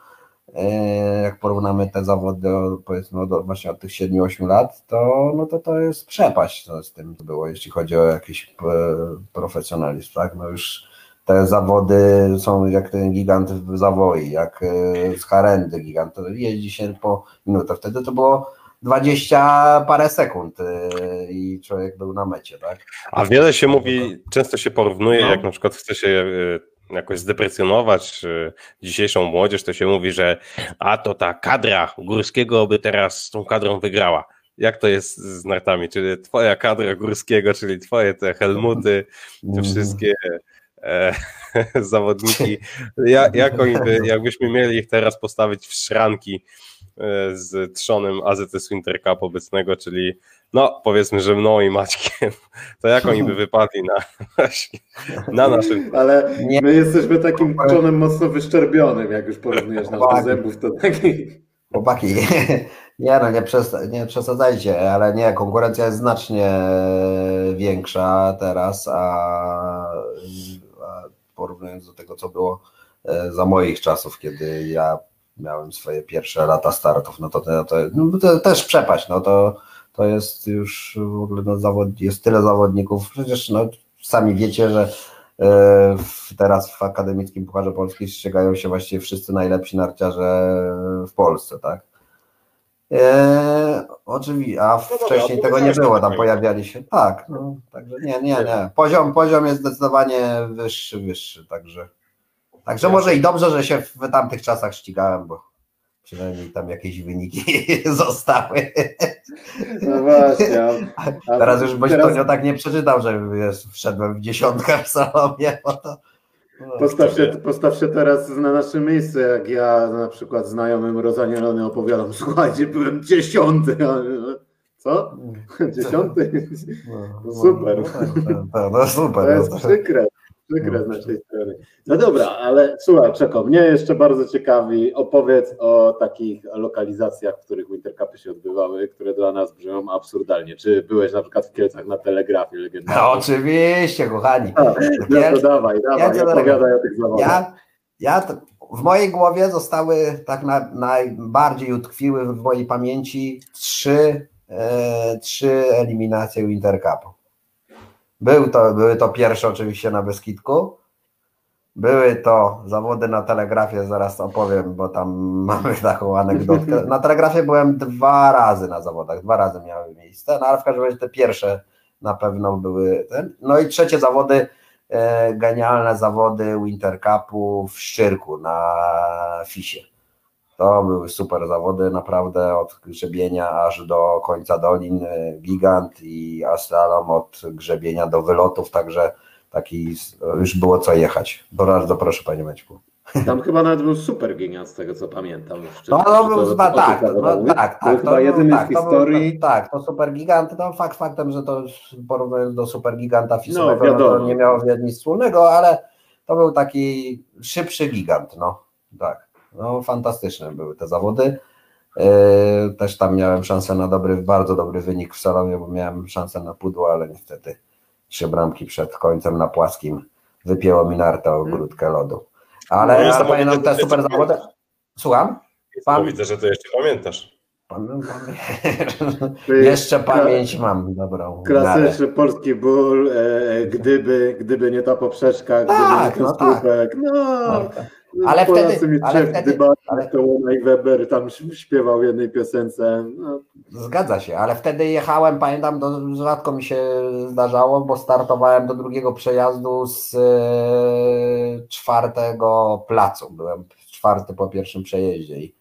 jak porównamy te zawody powiedzmy od, właśnie od tych 7-8 lat, to, no to to jest przepaść no, z tym, co było, jeśli chodzi o jakiś e, profesjonalizm, tak? No już te zawody są jak ten gigant w zawoi, jak z Harendy gigant, to jeździ się po minutę, wtedy to było 20 parę sekund i człowiek był na mecie, tak? A wiele się mówi, często się porównuje, no. jak na przykład chce się jakoś zdeprecjonować dzisiejszą młodzież, to się mówi, że a to ta kadra Górskiego by teraz z tą kadrą wygrała. Jak to jest z nartami? Czy twoja kadra Górskiego, czyli twoje te Helmuty, te mm. wszystkie e, zawodniki, jak, jak oni by, jakbyśmy mieli ich teraz postawić w szranki e, z trzonem AZS Winter Cup obecnego, czyli no powiedzmy, że mną i Maćkiem, to jak oni by wypadli na, na naszym... Ale my jesteśmy takim czonem mocno wyszczerbionym, jak już porównujesz nas do zębów, to taki... Chłopaki, nie no, nie, przes nie przesadzajcie, ale nie, konkurencja jest znacznie większa teraz, a, a porównując do tego, co było e, za moich czasów, kiedy ja miałem swoje pierwsze lata startów, no to, to, to, no to też przepaść, no to to jest już w ogóle no, zawod, jest tyle zawodników, przecież no, sami wiecie, że e, teraz w Akademickim Pucharze Polski ścigają się właściwie wszyscy najlepsi narciarze w Polsce, tak? E, oczywiście, a no wcześniej dobra, tego nie było, tam pojawiali się, tak, no, także nie, nie, nie, poziom, poziom jest zdecydowanie wyższy, wyższy, także, także może i dobrze, że się w tamtych czasach ścigałem, bo przynajmniej tam jakieś wyniki zostały. No właśnie. A, teraz już byś teraz... tak nie przeczytał, że jest, wszedłem w dziesiątkę w salomie, bo to no, postaw, się, postaw się teraz na nasze miejsce, jak ja na przykład znajomym rozanielony opowiadam, słuchajcie, byłem dziesiąty. Co? Dziesiąty? No, no super. No, tak, no, super. To jest przykre. Przykre z naszej strony. No dobra, ale słuchaj, czeko, mnie jeszcze bardzo ciekawi, opowiedz o takich lokalizacjach, w których Wintercupy się odbywały, które dla nas brzmią absurdalnie. Czy byłeś na przykład w Kielcach na telegrafie legendarnej? No oczywiście, kochani. A, no to dawaj, dawaj, ja opowiadaj o tych zawodach. Ja, ja w mojej głowie zostały tak na, najbardziej utkwiły w mojej pamięci trzy, e, trzy eliminacje Wintercupu. Był to, były to pierwsze oczywiście na Beskidku. Były to zawody na telegrafie, zaraz opowiem, bo tam mamy taką anegdotkę. Na telegrafie byłem dwa razy na zawodach, dwa razy miały miejsce, no ale w każdym razie te pierwsze na pewno były ten. No i trzecie zawody, e, genialne zawody Winter Cupu w Szczyrku na Fisie. To były super zawody, naprawdę od grzebienia aż do końca dolin, e, gigant i aslalom od grzebienia do wylotów, także taki już było co jechać. Bardzo proszę Panie Maćku. Tam chyba nawet był super gigant z tego co pamiętam. Czy, no, no był chyba tak, no, tak, tak. To, chyba jedyny tak, w historii. Był, tak, to super gigant, no fakt faktem, że to porównując do super giganta no, no, to nie miało nic wspólnego, ale to był taki szybszy gigant, no tak. No, fantastyczne były te zawody. E, też tam miałem szansę na dobry, bardzo dobry wynik w salonie, bo miałem szansę na pudło, ale niestety trzy bramki przed końcem na płaskim wypięło mi narta o grudkę lodu. Ale, no, ale pamiętam te super zawody. Słucham? Pan... Widzę, że to jeszcze pamiętasz. Jeszcze pamięć mam dobrą. Klasyczny polski ból, e, gdyby, gdyby nie ta poprzeczka, tak, gdyby nie ten no słupek. Tak. No, no. No, ale Polacy wtedy, ale wtedy, ale... to Weber tam śpiewał w jednej piosence. No. Zgadza się, ale wtedy jechałem, pamiętam, do, rzadko mi się zdarzało, bo startowałem do drugiego przejazdu z e, czwartego placu. Byłem czwarty po pierwszym przejeździe i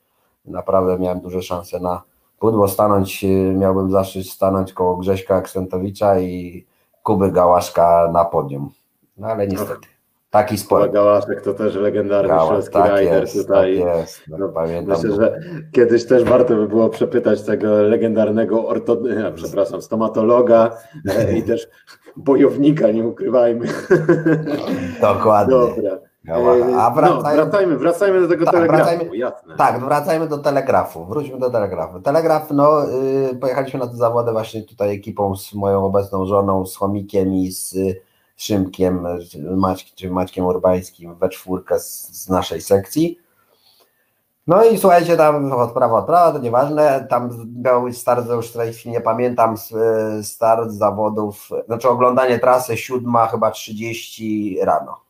naprawdę miałem duże szanse na pudło stanąć, e, miałbym zaszczyt stanąć koło Grześka Aksentowicza i Kuby Gałaszka na podium. No ale niestety. Taki sport. Gałaszek to też legendarny Gałas, tak rider jest, tutaj. Tak jest, no, pamiętam. Myślę, że kiedyś też warto by było przepytać tego legendarnego orto... przepraszam, stomatologa e, i też bojownika, nie ukrywajmy. Dokładnie. Dobra. E, A wracajmy, no, wracajmy, wracajmy do tego tak, telegrafu, wracajmy. Tak, wracajmy do telegrafu, wróćmy do telegrafu. Telegraf, no, yy, pojechaliśmy na te zawody właśnie tutaj ekipą z moją obecną żoną, z Chomikiem i z Szymkiem, czy Maćkiem Urbańskim we czwórkę z, z naszej sekcji. No i słuchajcie, tam od prawa, od prawa, to nieważne, tam miał start, już w nie pamiętam, start zawodów, znaczy oglądanie trasy siódma chyba 30 rano.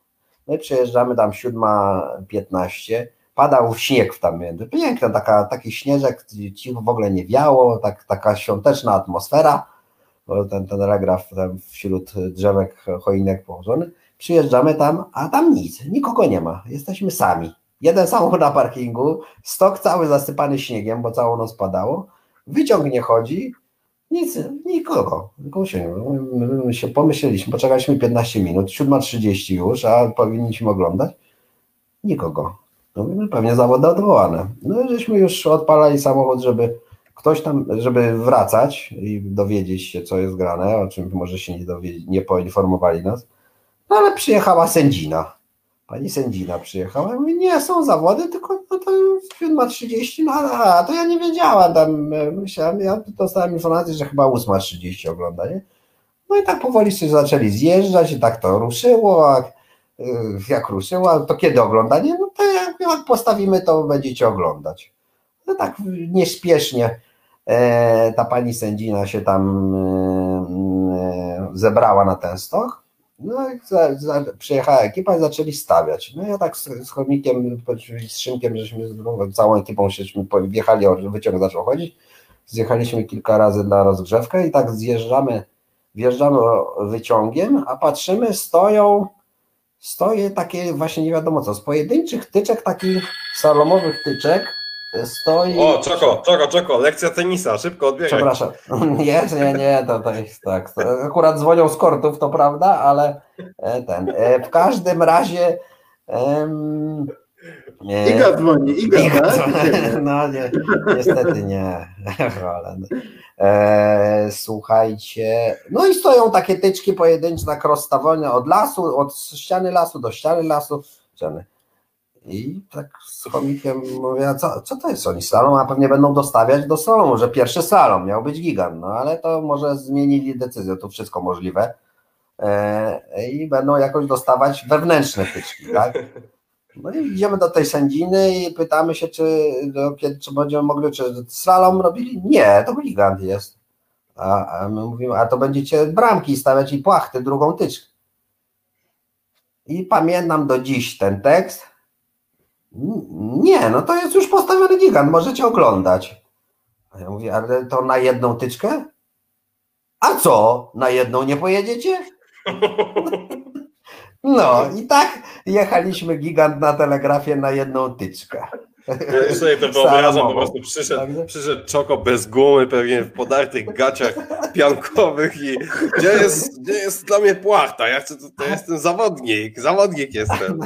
My przyjeżdżamy tam siódma 15, padał śnieg w tam piękna taka, taki śnieżek, cicho w ogóle nie wiało, tak, taka świąteczna atmosfera, ten, ten telegraf tam wśród drzewek, choinek położony, przyjeżdżamy tam, a tam nic, nikogo nie ma, jesteśmy sami jeden samochód na parkingu, stok cały zasypany śniegiem, bo całą noc padało, wyciąg nie chodzi, nic, nikogo. Nikogo się, my się pomyśleliśmy, poczekaliśmy 15 minut, 7.30 już, a powinniśmy oglądać. Nikogo. No, pewnie zawody odwołane. No żeśmy już odpalali samochód, żeby ktoś tam, żeby wracać i dowiedzieć się, co jest grane, o czym może się nie, nie poinformowali nas. No ale przyjechała sędzina Pani sędzina przyjechała, mówi, nie, są zawody, tylko no to 7.30, no a, to ja nie wiedziałam, tam e, myślałem, ja dostałem informację, że chyba 8.30 ogląda, nie? No i tak powoli się zaczęli zjeżdżać i tak to ruszyło, a e, jak ruszyło, to kiedy oglądanie? No to jak, jak postawimy, to będziecie oglądać. No tak nieśpiesznie ta pani sędzina się tam e, e, zebrała na ten stok no i za, za, przyjechała ekipa i zaczęli stawiać. No ja tak z, z chomikiem, z Szymkiem, żeśmy z całą ekipą żeśmy wjechali, wyciąg zaczął chodzić, zjechaliśmy kilka razy na rozgrzewkę i tak zjeżdżamy, wjeżdżamy wyciągiem, a patrzymy, stoją, stoje takie właśnie nie wiadomo co, z pojedynczych tyczek, takich salomowych tyczek, stoi... O, Czoko, Czoko, Czoko, lekcja tenisa, szybko odbiegaj. Przepraszam, nie, nie, nie, to, to jest tak, akurat dzwonią z kortów, to prawda, ale e, ten, e, w każdym razie... Um, Iga dzwoni, Iga, Iga tak? No nie, niestety nie. E, słuchajcie, no i stoją takie tyczki pojedyncze tak rozstawione od lasu, od ściany lasu do ściany lasu, ściany. I tak z chomikiem mówię, co, co to jest oni slalom, a pewnie będą dostawiać do salomu, że pierwszy slalom miał być gigant, no ale to może zmienili decyzję, to wszystko możliwe e, i będą jakoś dostawać wewnętrzne tyczki, tak? No i idziemy do tej sędziny i pytamy się, czy, czy będziemy mogli, czy slalom robili? Nie, to gigant jest. A, a my mówimy, a to będziecie bramki stawiać i płachty, drugą tyczkę. I pamiętam do dziś ten tekst, nie, no to jest już postawiony gigant, możecie oglądać. A ja mówię, ale to na jedną tyczkę? A co, na jedną nie pojedziecie? No i tak jechaliśmy gigant na telegrafie na jedną tyczkę. Ja sobie to wyobrażam, po prostu przyszedł, przyszedł Czoko bez gumy, pewnie w podartych gaciach piankowych i gdzie jest, gdzie jest dla mnie płachta? Ja chcę, to, to jestem zawodnik, zawodnik jestem.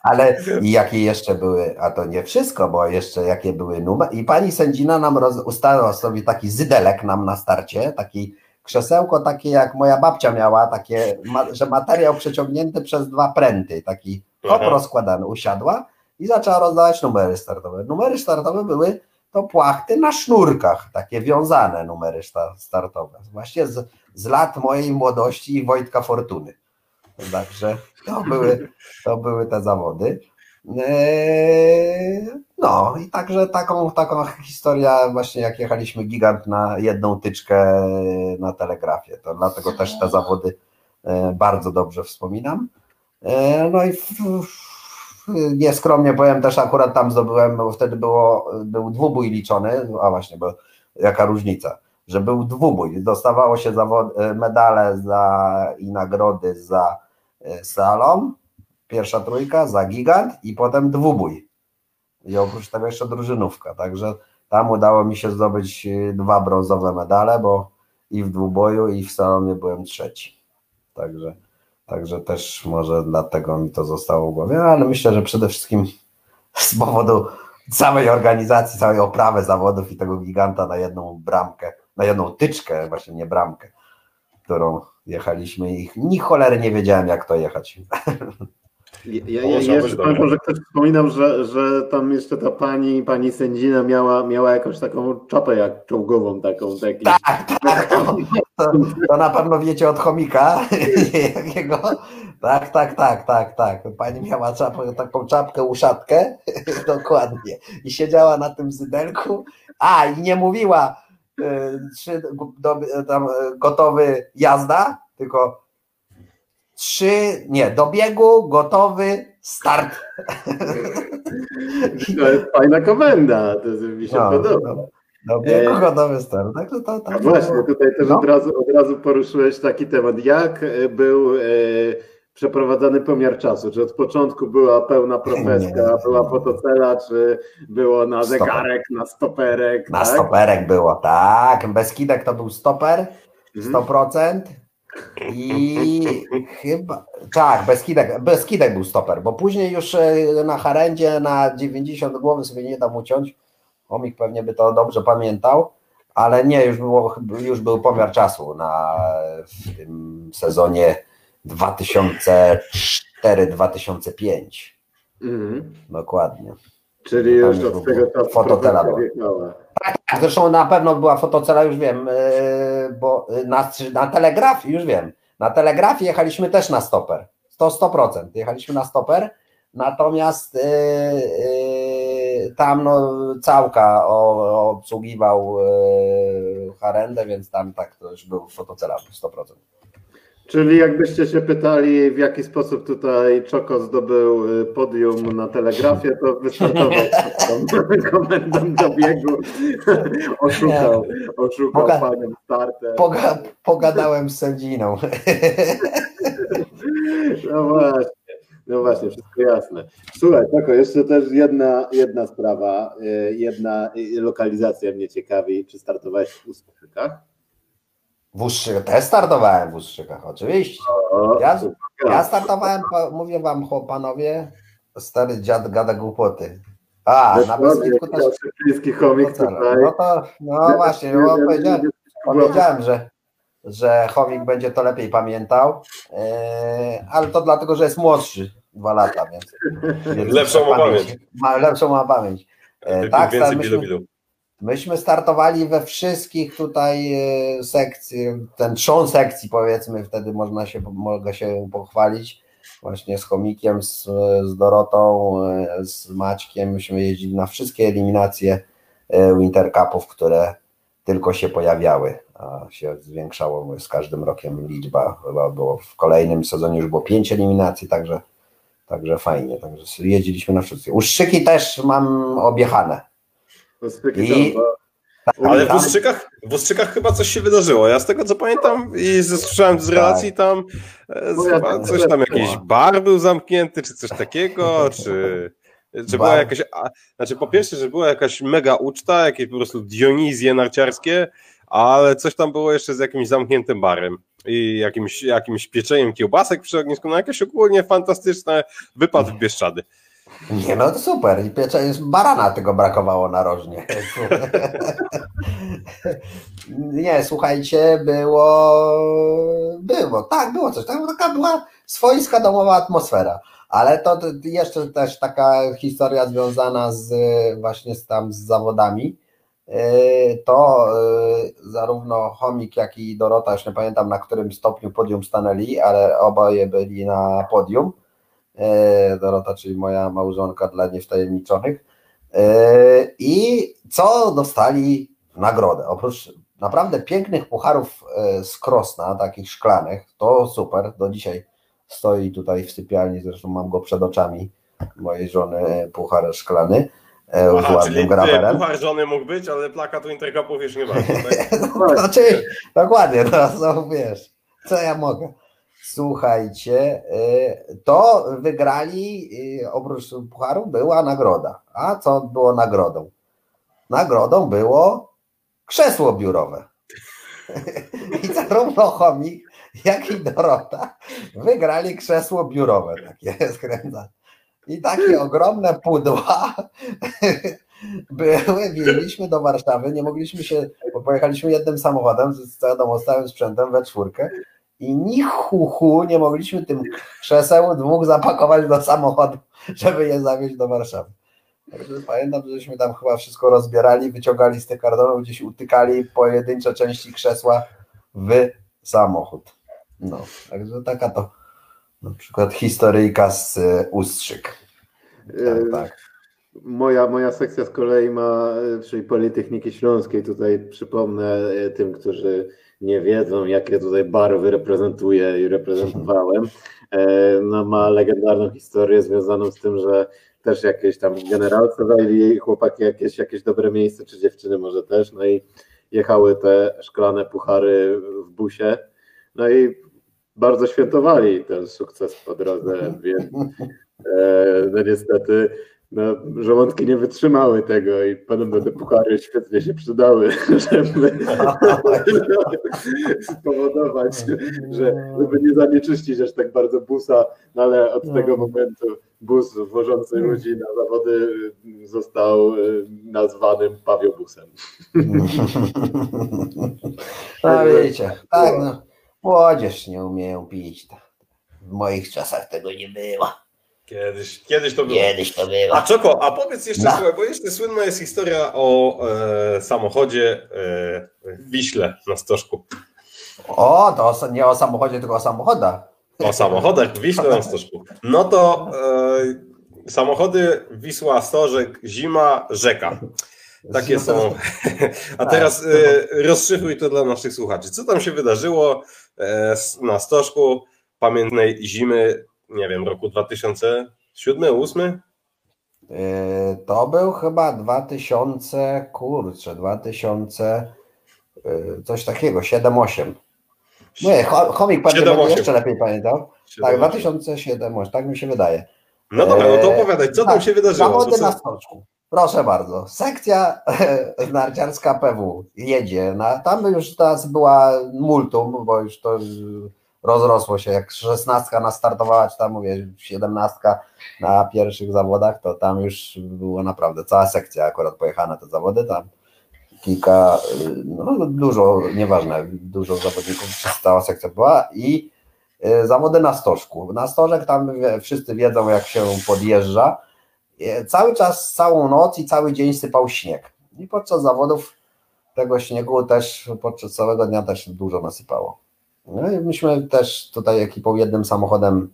Ale jakie jeszcze były, a to nie wszystko, bo jeszcze jakie były numery i pani sędzina nam roz, ustawiła sobie taki zydelek nam na starcie, taki krzesełko takie jak moja babcia miała, takie, że materiał przeciągnięty przez dwa pręty, taki hop rozkładany, usiadła i zaczęła rozdawać numery startowe. Numery startowe były to płachty na sznurkach, takie wiązane numery startowe. Właśnie z, z lat mojej młodości i Wojtka Fortuny. Także to były, to były te zawody. Eee, no i także taką, taką historia właśnie jak jechaliśmy gigant na jedną tyczkę na telegrafie, to dlatego też te zawody e, bardzo dobrze wspominam. E, no i w, nieskromnie powiem, też akurat tam zdobyłem, bo wtedy było, był dwubój liczony, a właśnie, bo jaka różnica, że był dwubój, dostawało się zawod, medale za, i nagrody za e, salon, pierwsza trójka, za gigant i potem dwubój. I oprócz tego jeszcze drużynówka, także tam udało mi się zdobyć e, dwa brązowe medale, bo i w dwuboju, i w salonie byłem trzeci. Także Także też może dlatego mi to zostało w głowie, ale myślę, że przede wszystkim z powodu całej organizacji, całej oprawy zawodów i tego giganta na jedną bramkę, na jedną tyczkę, właśnie nie bramkę, którą jechaliśmy i ni cholery nie wiedziałem, jak to jechać. Ja, ja, ja jeszcze pamiętam, że ktoś wspominał, że, że tam jeszcze ta pani, pani sędzina miała, miała jakąś taką czapę jak czołgową taką. Taki... Tak, tak, to, to, to, na pewno wiecie od chomika jakiego. Tak, tak, tak, tak, tak. Pani miała czapę, taką czapkę, uszatkę, dokładnie. I siedziała na tym zydelku, a i nie mówiła, y, czy do, tam, gotowy jazda, tylko trzy, nie, do biegu, gotowy, start. To jest fajna komenda, to mi się no, podoba. No, do biegu, e... gotowy start. Tak, to, to, to, właśnie, tutaj też no. od, razu, od razu poruszyłeś taki temat. Jak e, był e, przeprowadzany pomiar czasu? Czy od początku była pełna profeska, była fotocela, czy było na zegarek, na stoperek? Na tak? stoperek było, tak. Bez kidek to był stoper, 100%. I chyba, tak, Beskidek, Beskidek był stoper, bo później już e, na Harendzie na 90 głowy sobie nie dam uciąć. Omik pewnie by to dobrze pamiętał, ale nie, już, było, już był pomiar czasu na, w tym sezonie 2004-2005. Mhm. Dokładnie. Czyli już od tego czasu fototela była. Tak, tak, zresztą na pewno była fotocela, już wiem, e, bo na, na już wiem, na telegrafie jechaliśmy też na stoper, to 100%, jechaliśmy na stoper, natomiast yy, yy, tam no, całka obsługiwał Harendę, więc tam tak to już był fotocela 100%. Czyli jakbyście się pytali, w jaki sposób tutaj Czoko zdobył y, podium na telegrafie, to wystartował komendant do biegu, oszukał, oszukał Poga panią startem. Poga pogadałem z sędziną. No właśnie. No właśnie, wszystko jasne. Słuchaj, Czoko, jeszcze też jedna, jedna sprawa, y, jedna lokalizacja mnie ciekawi. Czy startowałeś w Ustrzykach? W Ustrzykach, też startowałem w Ustrzykach, oczywiście. Ja, ja startowałem, mówię wam chłopanowie, stary dziad gada głupoty. A, na Beskidzku też. Chomik no, no to, no właśnie, no, powiedziałem, powiedziałem, że, że chomik będzie to lepiej pamiętał, yy, ale to dlatego, że jest młodszy, dwa lata, więc. więc lepszą ma pamięć. Ma, lepszą ma pamięć. Yy, tak, więcej myśmy, bilu, bilu. Myśmy startowali we wszystkich tutaj e, sekcji, ten trzon sekcji powiedzmy, wtedy można się, mogę się pochwalić właśnie z Chomikiem, z, z Dorotą, e, z Maćkiem, myśmy jeździli na wszystkie eliminacje e, Winter Cupów, które tylko się pojawiały, a się zwiększało z każdym rokiem liczba, chyba było w kolejnym sezonie już było pięć eliminacji, także, także fajnie, także jeździliśmy na wszystkie. Uszczyki też mam objechane, i... Ale w Ustrzykach, w Ustrzykach chyba coś się wydarzyło. Ja z tego co pamiętam i słyszałem z relacji tak. tam e, coś tam, jakiś bar był zamknięty, czy coś takiego, czy... Czy była jakaś, znaczy po pierwsze, że była jakaś mega uczta, jakieś po prostu Dionizje narciarskie, ale coś tam było jeszcze z jakimś zamkniętym barem i jakimś, jakimś pieczeniem kiełbasek przy ognisku, no jakieś ogólnie fantastyczne wypad w Bieszczady. Nie, no to super. I barana tego brakowało narożnie. nie, słuchajcie, było, było, tak, było coś. Tam taka była swojska domowa atmosfera. Ale to jeszcze też taka historia związana z właśnie z tam z zawodami. Yy, to yy, zarówno Chomik, jak i Dorota, już nie pamiętam na którym stopniu podium stanęli, ale oboje byli na podium E, Dorota, czyli moja małżonka dla niewtajemniczonych. E, I co dostali nagrodę? Oprócz naprawdę pięknych pucharów e, z Krosna, takich szklanych, to super, do dzisiaj stoi tutaj w sypialni, zresztą mam go przed oczami mojej żony, puchar szklany. Aha, z ładnym grawerem. puchar żony mógł być, ale plakatu Intercupów już nie ma. Tak? znaczy, dokładnie, no, no wiesz, co ja mogę. Słuchajcie, y, to wygrali, y, oprócz pucharu była nagroda. A co było nagrodą? Nagrodą było krzesło biurowe. I zarówno Chomik, jak i Dorota wygrali krzesło biurowe. Takie skręca. I takie ogromne pudła były, wjeździliśmy do Warszawy, nie mogliśmy się, bo pojechaliśmy jednym samochodem z całym sprzętem we czwórkę i ni hu, nie mogliśmy tym krzeseł dwóch zapakować do samochodu, żeby je zawieźć do Warszawy. Także pamiętam, żeśmy tam chyba wszystko rozbierali, wyciągali z tych kartonów, gdzieś utykali pojedyncze części krzesła w samochód. No, także taka to na przykład historyjka z y, Ustrzyk. Tak, tak. Moja, moja sekcja z kolei ma, czyli Politechniki Śląskiej, tutaj przypomnę e, tym, którzy nie wiedzą, jakie tutaj barwy reprezentuję i reprezentowałem. E, no, ma legendarną historię związaną z tym, że też jakieś tam generalce zajęli chłopaki jakieś, jakieś dobre miejsce, czy dziewczyny może też, no i jechały te szklane puchary w busie, no i bardzo świętowali ten sukces po drodze, więc e, no niestety no, żołądki nie wytrzymały tego i podobno te puchary świetnie się przydały, żeby spowodować, że żeby nie zanieczyścić aż tak bardzo busa, no ale od tego no. momentu bus wożący ludzi na zawody został y, nazwanym pawiobusem. No wiecie, tak no, młodzież nie umieją pić. W moich czasach tego nie było. Kiedyś, kiedyś to było. Kiedyś to było. A Czoko, a powiedz jeszcze, no. słuchaj, bo jeszcze słynna jest historia o e, samochodzie e, Wiśle na Stożku. O, to nie o samochodzie, tylko o samochodach. O samochodach Wiśle na Stożku. No to e, samochody Wisła, Stożek, Zima, Rzeka. Takie są. A tak. teraz e, rozszyfruj to dla naszych słuchaczy. Co tam się wydarzyło e, na Stożku pamiętnej zimy nie wiem, roku 2007, 2008? E, to był chyba 2000, kurczę, 2000, e, coś takiego, 7-8. Nie, chomik pewnie jeszcze lepiej pamiętał. 7, tak, 2007, tak mi się wydaje. No dobra, no to e, opowiadaj, co tak, tam się wydarzyło? Zawody na stoczku. Proszę bardzo. Sekcja narciarska PW jedzie. Na, tam już teraz była multum, bo już to rozrosło się, jak szesnastka nastartowała, czy tam mówię, siedemnastka na pierwszych zawodach, to tam już było naprawdę cała sekcja akurat pojechała na te zawody, tam kilka, no dużo, nieważne, dużo zawodników, cała sekcja była i y, zawody na stożku. Na stożek tam wszyscy wiedzą, jak się podjeżdża. Y, cały czas, całą noc i cały dzień sypał śnieg. I podczas zawodów tego śniegu też podczas całego dnia też dużo nasypało. No i myśmy też tutaj ekipą jednym samochodem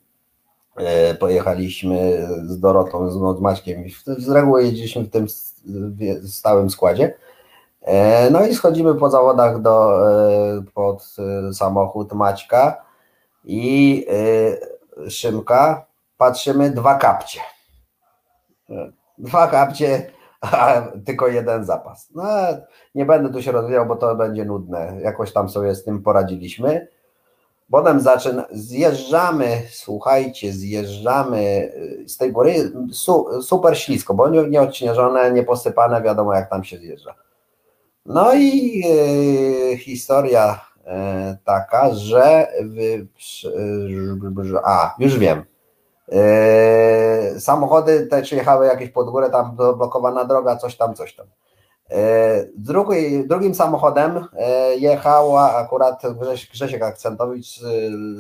e, pojechaliśmy z Dorotą, z Maćkiem. Z reguły jeździliśmy w tym stałym składzie. E, no i schodzimy po zawodach do, e, pod samochód Maćka i Szymka. Patrzymy, dwa kapcie. Dwa kapcie, a tylko jeden zapas. No, nie będę tu się rozwijał, bo to będzie nudne. Jakoś tam sobie z tym poradziliśmy. Potem zaczyna, zjeżdżamy, słuchajcie, zjeżdżamy y, z tej góry, su, super ślisko, bo nie, odśnieżone, nie posypane, wiadomo jak tam się zjeżdża. No i y, historia y, taka, że a, już wiem. samochody te przyjechały jakieś pod górę, tam blokowana droga, coś tam, coś tam. E, drugi, drugim samochodem e, jechała akurat Grzesiek Akcentowicz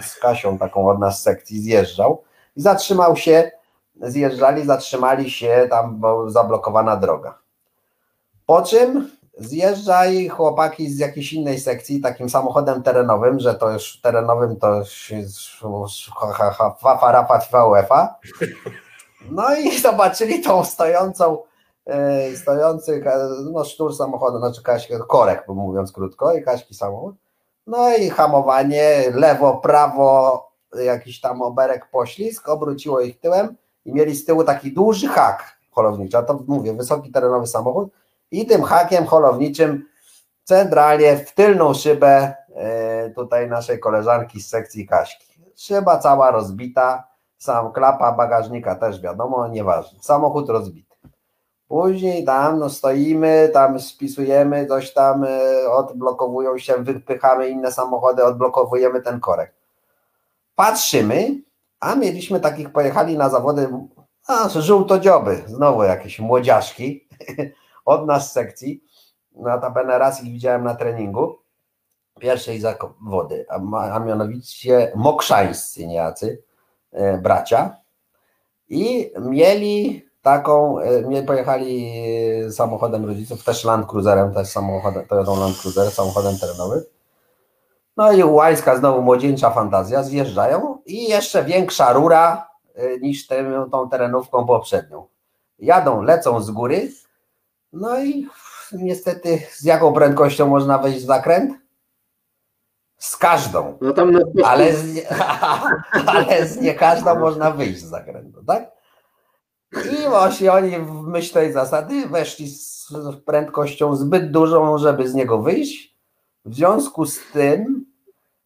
z Kasią, taką od nas sekcji, zjeżdżał i zatrzymał się, zjeżdżali, zatrzymali się tam, bo zablokowana droga. Po czym zjeżdżaj chłopaki z jakiejś innej sekcji, takim samochodem terenowym, że to już terenowym to już jest UEFA. No i zobaczyli tą stojącą stojący, no sztur samochodu, znaczy Kaśki, korek, mówiąc krótko, i Kaśki samochód. No i hamowanie, lewo, prawo, jakiś tam oberek poślizg, obróciło ich tyłem i mieli z tyłu taki duży hak holowniczy, a to mówię, wysoki terenowy samochód i tym hakiem holowniczym centralnie w tylną szybę e, tutaj naszej koleżanki z sekcji Kaśki. Szyba cała rozbita, sam klapa bagażnika też wiadomo, nieważne, samochód rozbity. Później tam no, stoimy, tam spisujemy, coś tam y, odblokowują się, wypychamy inne samochody, odblokowujemy ten korek. Patrzymy, a mieliśmy takich, pojechali na zawody, a żółtodzioby, znowu jakieś młodziaszki od nas sekcji. Notabene raz ich widziałem na treningu. pierwszej zawody, a, a mianowicie mokrzańscy niejacy, e, bracia i mieli taką, e, mie- pojechali e, samochodem rodziców, też Land Cruiserem, też samochodem, Toyotą Land Cruiser, samochodem terenowym. No i łańska znowu młodzieńcza fantazja, zjeżdżają i jeszcze większa rura e, niż tę, tą terenówką poprzednią. Jadą, lecą z góry, no i niestety z jaką prędkością można wejść w zakręt? Z każdą. No tam na Ale z, nie, ale z nie każdą można wyjść z zakrętu, tak? I właśnie oni w myśl tej zasady weszli z prędkością zbyt dużą, żeby z niego wyjść. W związku z tym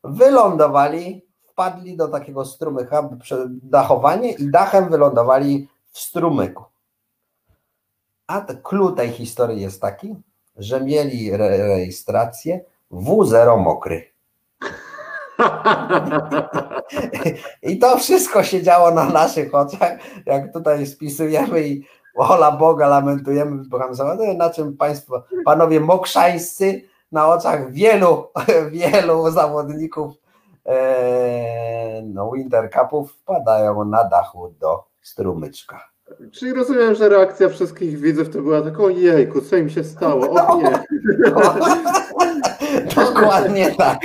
wylądowali, wpadli do takiego strumyka, dachowanie i dachem wylądowali w strumyku. A clue tej historii jest taki, że mieli re- rejestrację W0 mokry. I to wszystko się działo na naszych oczach, jak tutaj spisujemy i ola Boga lamentujemy na czym Państwo, panowie mokrzańscy na oczach wielu, wielu zawodników e, no, Winter Cupów wpadają na dachu do strumyczka. Czyli rozumiem, że reakcja wszystkich widzów to była tak, ojejku, co im się stało? O nie, Dokładnie tak.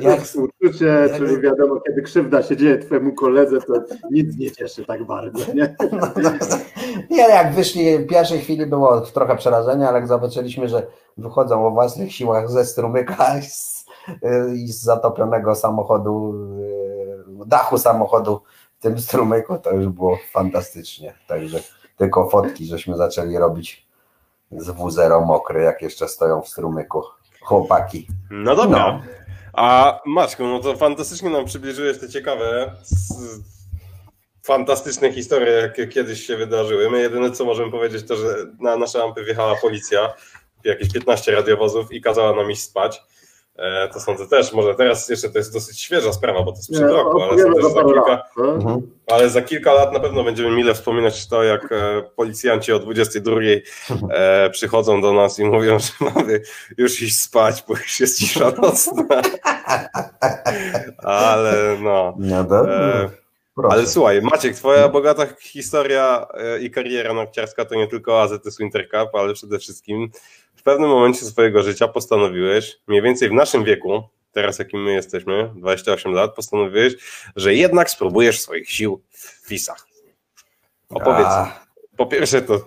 Jak, współczucie, jak- czyli wiadomo, kiedy krzywda się dzieje twojemu koledze, to nic nie cieszy tak bardzo, nie? No, no, nie, jak wyszli, w pierwszej chwili było trochę przerażenia, ale jak zobaczyliśmy, że wychodzą o własnych siłach ze strumyka i z, i z zatopionego samochodu, e, dachu samochodu tym strumyku, to już było fantastycznie. Także tylko fotki żeśmy zaczęli robić z W0 mokry, jak jeszcze stoją w strumyku chłopaki. No dobra. No. A Maćku, no to fantastycznie nam przybliżyłeś te ciekawe, fantastyczne historie, jakie kiedyś się wydarzyły. My jedyne co możemy powiedzieć to, że na nasze ampy wjechała policja, jakieś 15 radiowozów i kazała nam iść spać. E, To sądzę też, może teraz jeszcze to jest dosyć świeża sprawa, bo to jest przed roku, ale opowiadam sądzę, że za za kilka, lat. no. Mhm. ale za kilka lat na pewno będziemy mile wspominać to, jak e, policjanci o 22 e, przychodzą do nas i mówią, że mamy już iść spać, bo już jest cisza nocna. Ale no. Proszę. ale słuchaj, Maciek, twoja bogata historia i kariera narciarska to nie tylko AZS Winter Cup, ale przede wszystkim pewnym momencie swojego życia postanowiłeś, mniej więcej w naszym wieku, teraz jakim my jesteśmy, 28 lat, postanowiłeś, że jednak spróbujesz swoich sił w FISach. Opowiedz, A, po pierwsze to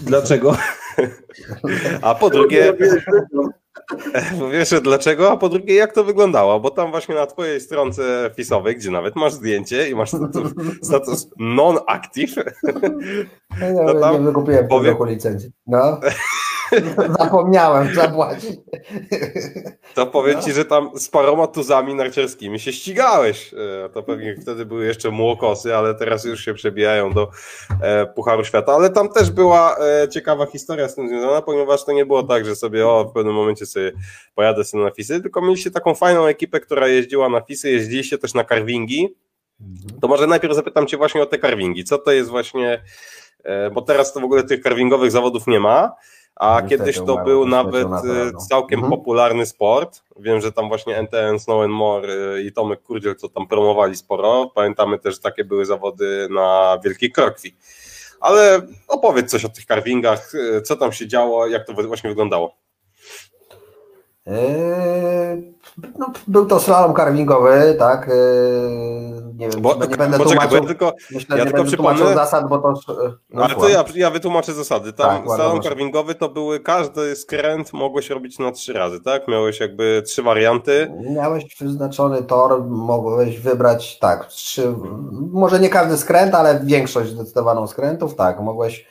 dlaczego, a po drugie, po pierwsze dlaczego, a po drugie jak to wyglądało, bo tam właśnie na twojej stronce fisowej, gdzie nawet masz zdjęcie i masz status, status non-active, To nie, nie wykupiłem powiem- licencji. No. Zapomniałem zapłacić. to powiem ci, że tam z paroma tuzami narciarskimi się ścigałeś. E, To pewnie wtedy były jeszcze młokosy, ale teraz już się przebijają do e, Pucharu Świata. Ale tam też była e, ciekawa historia z tym związana, ponieważ to nie było tak, że sobie o, w pewnym momencie sobie pojadę sobie na FISy, tylko mieliście taką fajną ekipę, która jeździła na FISy, jeździliście też na carvingi. To może najpierw zapytam cię właśnie o te carvingi. Co to jest właśnie, bo teraz to w ogóle tych carvingowych zawodów nie ma, a kiedyś to był nawet naturalną. całkiem Mhm. popularny sport. Wiem, że tam właśnie NTN, Snow and More e, i Tomek Kurdziel co tam promowali sporo. Pamiętamy też, że takie były zawody na Wielkiej Krokwi. Ale opowiedz coś o tych carvingach, e, co tam się działo, jak to właśnie wyglądało. Eee, No, był to slalom carvingowy, tak. eee, Nie wiem, Bo, nie będę bo czekaj, bo ja tłumaczył. tylko, Myślę, ja nie tylko będę tłumaczył przypomnę- zasad, bo to. e, no, ale to ja, ja wytłumaczę zasady. Tam Tak, ładno slalom carvingowy to były, każdy skręt mogłeś robić na trzy razy, tak? Miałeś jakby trzy warianty. Miałeś wyznaczony tor, mogłeś wybrać tak, trzy, może nie każdy skręt, ale większość zdecydowaną skrętów, tak, mogłeś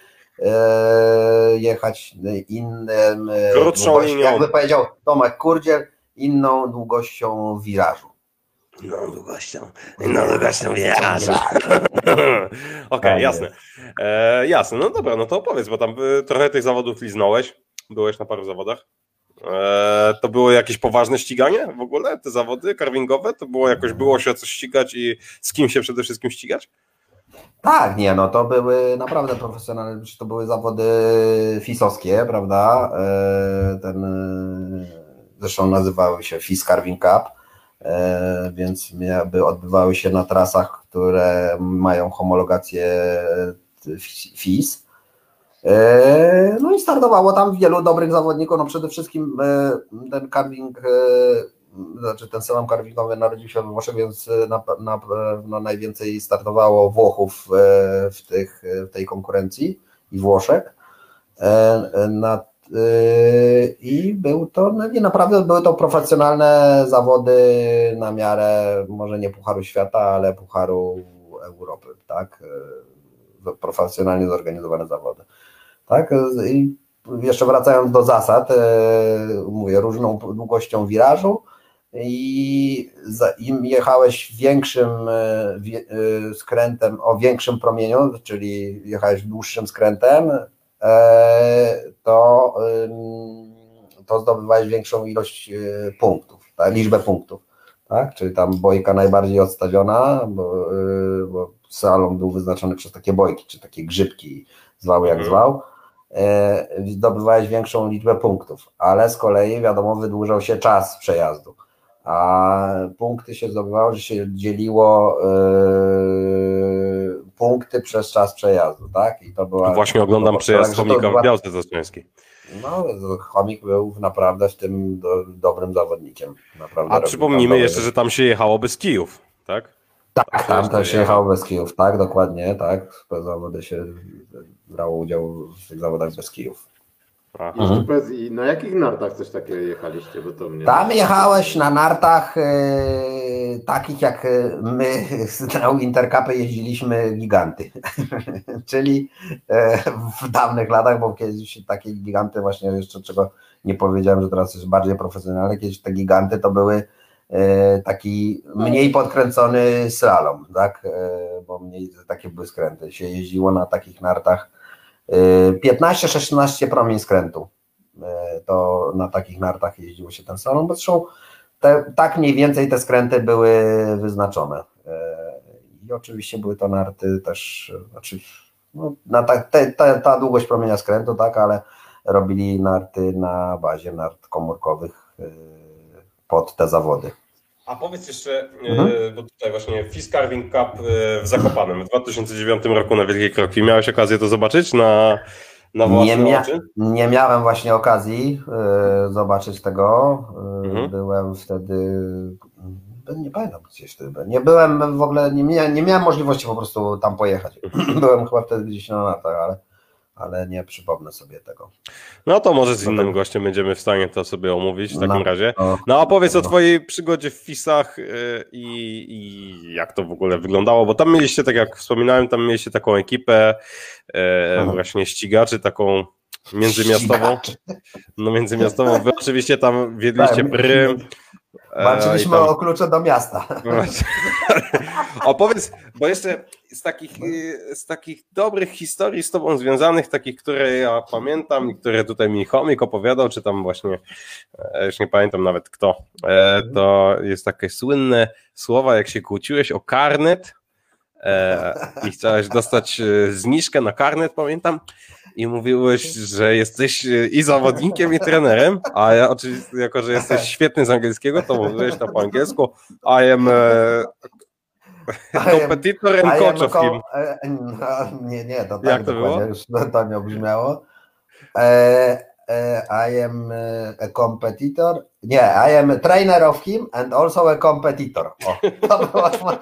jechać innym e, Krótszą długością, linią. jakby powiedział Tomek Kurdziel, inną długością wirażu. No długością, no długością wieża. Okej, Tak jasne. E, jasne, no dobra, no to opowiedz, bo tam y, trochę tych zawodów liznąłeś. Byłeś na paru zawodach. E, to było jakieś poważne ściganie w ogóle, te zawody carvingowe? To było jakoś, było się o coś ścigać i z kim się przede wszystkim ścigać? Tak, nie, no to były naprawdę profesjonalne, to były zawody fisowskie, prawda? E, Ten, e, zresztą nazywały się FIS Carving Cup, więc by odbywały się na trasach, które mają homologację FIS. No i startowało tam wielu dobrych zawodników, no przede wszystkim ten carving znaczy ten salon carvingowy narodził się we Włoszech, więc e, na, na, no najwięcej startowało Włochów e, w, tych, w tej konkurencji i Włoszech. E, na, I był to, no nie naprawdę były to profesjonalne zawody na miarę, może nie Pucharu Świata, ale Pucharu Europy, tak? Profesjonalnie zorganizowane zawody. Tak? I jeszcze wracając do zasad, mówię, różną długością wirażu, i im jechałeś większym e, e, skrętem, o większym promieniu, czyli jechałeś dłuższym skrętem, e, to, to zdobywałeś większą ilość punktów, tak, liczbę punktów. Tak? Czyli tam bojka najbardziej odstawiona, bo, bo salon był wyznaczony przez takie bojki, czy takie grzybki, zwał jak mhm. zwał, zdobywałeś większą liczbę punktów, ale z kolei wiadomo wydłużał się czas przejazdu a punkty się zdobywało, że się dzieliło yy, punkty przez czas przejazdu, tak? I to była. Właśnie oglądam przejazd chomika w Białce Zastrzeńskiej. No, chomik był naprawdę w tym do, dobrym zawodnikiem. Naprawdę a przypomnijmy jeszcze, że tam się jechało bez kijów, tak? Tak, tam też się jechało bez kijów, tak, dokładnie, tak. Zawody się brało udział w tych zawodach bez kijów. Mhm. Powiedz, I na jakich nartach coś takiego jechaliście? Bo to mnie... Tam jechałeś na nartach e, takich jak my na Intercapy jeździliśmy giganty. Czyli e, w dawnych latach, bo kiedyś takie giganty właśnie jeszcze czego nie powiedziałem, że teraz jest bardziej profesjonalne, kiedyś te giganty to były e, taki mniej podkręcony slalom, tak? E, bo mniej takie były skręty. Się jeździło na takich nartach 15-16 promień skrętu. E, to na takich nartach jeździło się ten salon, bo zresztą te, tak mniej więcej te skręty były wyznaczone. E, I oczywiście były to narty też, znaczy, no, na ta, te, te, ta długość promienia skrętu, tak, ale robili narty na bazie nart komórkowych pod te zawody. A powiedz jeszcze, mhm. bo tutaj właśnie Fizz Carving Cup w Zakopanem w 2009 roku na Wielkiej Krokwi. Miałeś okazję to zobaczyć na, na własne nie mia oczy? Nie miałem właśnie okazji y, zobaczyć tego. Y, mhm. Byłem wtedy, nie pamiętam gdzieś wtedy, nie byłem w ogóle, nie, mia nie miałem możliwości po prostu tam pojechać. byłem chyba wtedy gdzieś na latach, ale ale nie przypomnę sobie tego. No to może z innym no gościem będziemy w stanie to sobie omówić w takim no, razie. No a powiedz no. o twojej przygodzie w FISach y, i, i, jak to w ogóle wyglądało, bo tam mieliście, tak jak wspominałem, tam mieliście taką ekipę e, właśnie ścigaczy, taką międzymiastową. No międzymiastową. Wy oczywiście tam wiedliście tak, prym. Walczyliśmy tam... o klucze do miasta. Opowiedz, bo jeszcze z takich, y, z takich dobrych historii z tobą związanych, takich, które ja pamiętam i które tutaj mi Chomik opowiadał, czy tam właśnie, e, już nie pamiętam nawet kto, e, to jest takie słynne słowa, jak się kłóciłeś o karnet e, i chciałeś dostać zniżkę na karnet, pamiętam, i mówiłeś, że jesteś i zawodnikiem, i trenerem, a ja oczywiście, jako że jesteś świetny z angielskiego, to mówiłeś to po angielsku. I am competitor and coach of him. E, no, nie, nie, to tak Jak to było? już to nie brzmiało. E, I am a competitor. Nie, I am a trainer of him and also a competitor. O, to było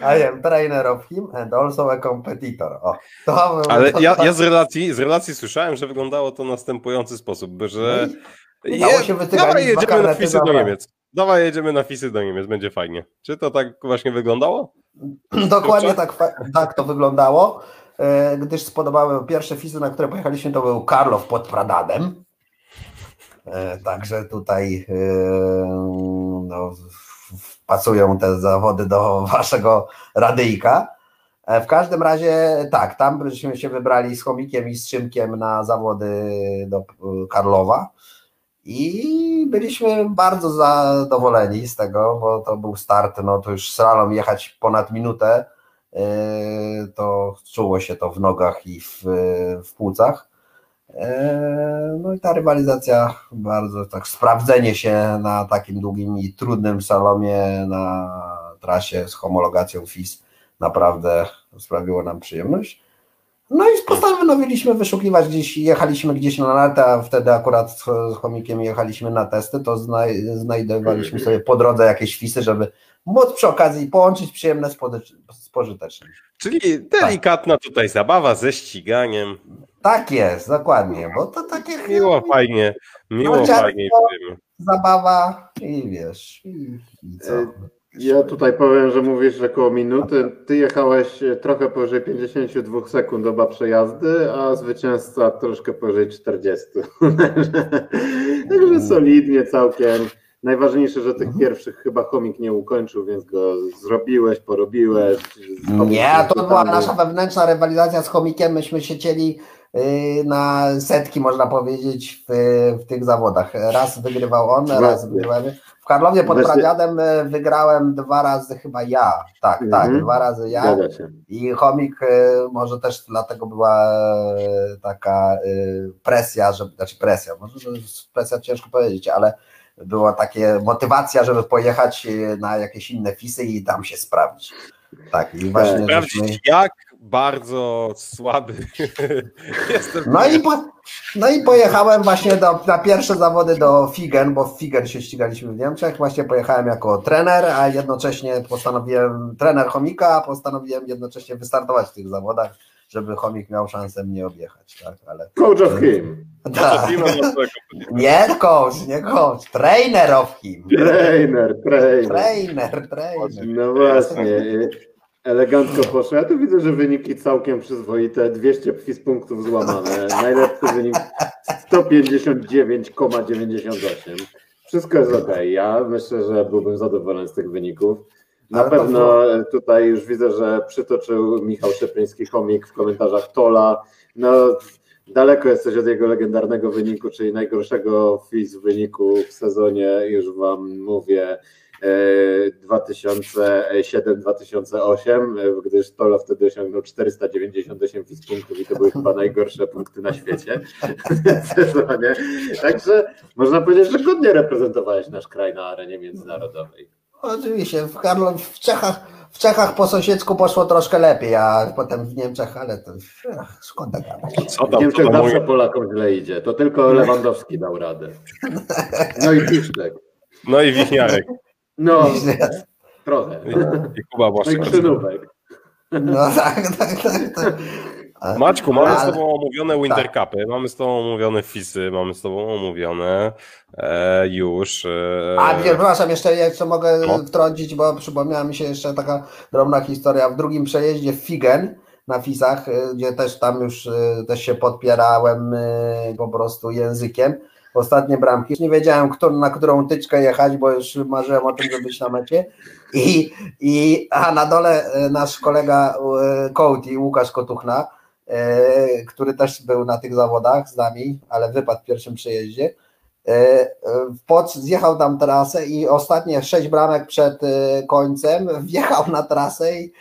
I am trainer of him and also a competitor. O, to Ale ja, ja z, relacji, z relacji słyszałem, że wyglądało to w następujący sposób, że no je, się dawaj jedziemy na fisy do Niemiec. Dawaj jedziemy na fisy do Niemiec, będzie fajnie. Czy to tak właśnie wyglądało? Dokładnie tak, tak to wyglądało, e, gdyż spodobały pierwsze fisy, na które pojechaliśmy, to był Karlow pod Pradadem. E, także tutaj e, no, pasują te zawody do waszego radyjka. W każdym razie tak, tam byśmy się wybrali z chomikiem i z Szymkiem na zawody do Karlowa i byliśmy bardzo zadowoleni z tego, bo to był start, no to już slalom jechać ponad minutę, e, to czuło się to w nogach i w, w płucach. E, no i ta rywalizacja bardzo tak sprawdzenie się na takim długim i trudnym salomie na trasie z homologacją FIS naprawdę sprawiło nam przyjemność. No i postanowiliśmy wyszukiwać gdzieś, jechaliśmy gdzieś na lata, wtedy akurat z chomikiem jechaliśmy na testy, to znaj znajdowaliśmy sobie po drodze jakieś fisy, żeby móc przy okazji połączyć przyjemne z pożytecznym. Czyli delikatna tutaj zabawa ze ściganiem. Tak jest, dokładnie, bo to takie... Miło, fajnie, miło, no, fajnie. Zabawa i wiesz, i, i co? Ja tutaj powiem, że mówisz, że koło minuty. Ty jechałeś trochę powyżej 52 sekund oba przejazdy, a zwycięzca troszkę powyżej 40. Także solidnie całkiem. Najważniejsze, że tych mhm. pierwszych chyba komik nie ukończył, więc go zrobiłeś, porobiłeś. Nie, to była nasza wewnętrzna rywalizacja z chomikiem. Myśmy siedzieli y, na setki, można powiedzieć, w, w tych zawodach. Raz wygrywał on, raz wygrałem. W Karlowie pod Pradziadem y, wygrałem dwa razy chyba ja. Tak, tak, mhm. dwa razy ja. I chomik y, może też dlatego była taka presja, żeby, znaczy presja, może presja ciężko powiedzieć, ale była takie motywacja, żeby pojechać e, na jakieś inne fisy i tam się sprawdzić. Tak, i właśnie. Sprawdzić, żeśmy... jak bardzo słaby jestem. No i, po, no i pojechałem właśnie do, na pierwsze zawody do Figen, bo w Figen się ścigaliśmy w Niemczech. Właśnie pojechałem jako trener, a jednocześnie postanowiłem, trener chomika, a postanowiłem jednocześnie wystartować w tych zawodach żeby chomik miał szansę mnie objechać. Tak? Ale, coach of him. Tak. Nie coach, nie coach, trainer of him. Trainer, trainer. Trainer, trainer. No właśnie. Elegancko poszło. Ja tu widzę, że wyniki całkiem przyzwoite. 200 FIS punktów złamane. Najlepszy wynik 159,98. Wszystko jest ok. Ja myślę, że byłbym zadowolony z tych wyników. Na Ale pewno tutaj już widzę, że przytoczył Michał Szepryński komik w komentarzach Tola. No, daleko jesteś od jego legendarnego wyniku, czyli najgorszego FIS wyniku w sezonie, już Wam mówię, 2007-2008, e, gdyż Tola wtedy osiągnął 498 FIS punktów i to były chyba najgorsze punkty na świecie w sezonie. Także można powiedzieć, że godnie reprezentowałeś nasz kraj na arenie międzynarodowej. Oczywiście, w, Karlo, w, Czechach, w Czechach po sąsiedzku poszło troszkę lepiej, a potem w Niemczech, ale to ach, szkoda gadać. Co tam, w Niemczech zawsze mój... Polakom źle idzie. To tylko Lewandowski dał radę. No i Piszczek. No i Wichniarek. No, trochę. I Kuba No Krzynówek. No tak, tak, tak. tak. Maćku, mamy ale... z Tobą omówione Winter tak. Cupy, mamy z Tobą omówione FISy, mamy z Tobą omówione e, już. E... A nie, przepraszam, jeszcze, jeszcze mogę no. wtrącić, bo przypomniała mi się jeszcze taka drobna historia. W drugim przejeździe w Figen na FISach, e, gdzie też tam już e, też się podpierałem e, po prostu językiem. Ostatnie bramki. Już nie wiedziałem, kto, na którą tyczkę jechać, bo już marzyłem o tym, żeby być na mecie. I, i, a na dole nasz kolega Kołti, Łukasz Kotuchna, E, który też był na tych zawodach z nami, ale wypadł w pierwszym przejeździe. E, Pod zjechał tam trasę i ostatnie sześć bramek przed e, końcem wjechał na trasę i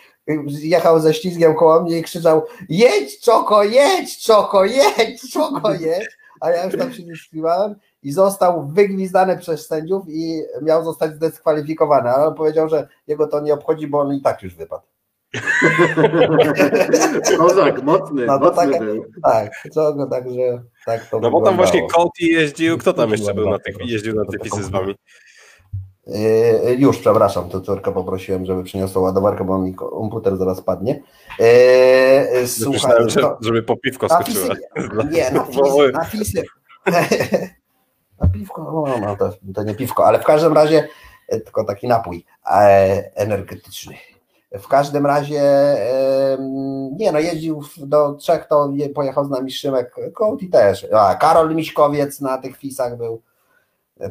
jechał ze ślizgiem koło mnie i krzyczał jedź Czoko, jedź Czoko, jedź Czoko, jedź, a ja już tam się nie i został wygwizdany przez sędziów i miał zostać zdyskwalifikowany, ale on powiedział, że jego to nie obchodzi, bo on i tak już wypadł. Kozak, mocny, no mocny tak, był. Tak, co, także tak to No bo tam właśnie Coty jeździł, kto tam jeszcze był na tych, jeździł na te pisy z wami? Yy, już, przepraszam, to córkę poprosiłem, żeby przyniosła ładowarkę, bo mi komputer zaraz padnie. Yy, słuchaj, to, żeby po piwko skoczyła. Nie, na fisy, na fisy. na piwko, no, no to, to nie piwko, ale w każdym razie e, tylko taki napój e, energetyczny. W każdym razie, nie no, jeździł do Trzech, to pojechał z nami Szymek Kołti też. A, Karol Miśkowiec na tych fisach był.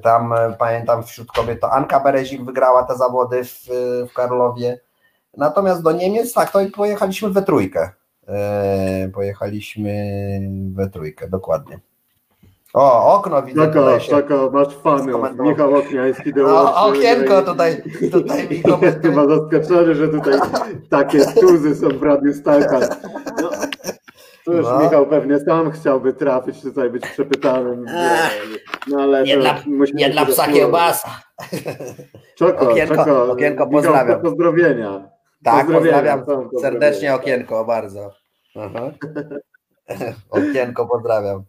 Tam pamiętam wśród kobiet to Anka Berezik wygrała te zawody w, w Karlowie. Natomiast do Niemiec, tak, to pojechaliśmy we trójkę. Pojechaliśmy we trójkę, dokładnie. O, okno widzę. Czako, masz fanów. Michał Okniański dołączył. No, okienko tutaj, tutaj mi Chyba zaskoczony, że tutaj takie tuzy są w Radiu Stalka. No, To już No. Michał pewnie sam chciałby trafić tutaj, być przepytanym. No ale Nie dla, musimy nie dla psa kiełbasa. Czoko, Okienko- czoko. okienko Michał, pozdrawiam. Pozdrowienia. Tak, Pozdrowienia, pozdrawiam serdecznie okienko, bardzo. Aha. Okienko pozdrawiam.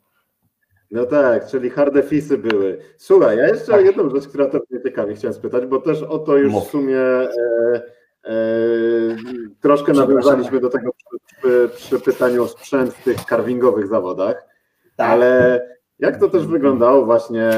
No tak, czyli harde fisy były. Słuchaj, ja jeszcze Tak. jedną rzecz, która to mnie ciekawi, chciałem spytać, bo też o to już Mów. w sumie e, troszkę Przepraszam. nawiązaliśmy do tego przy, przy, przy pytaniu o sprzęt w tych carvingowych zawodach, Tak. ale jak to też wyglądało właśnie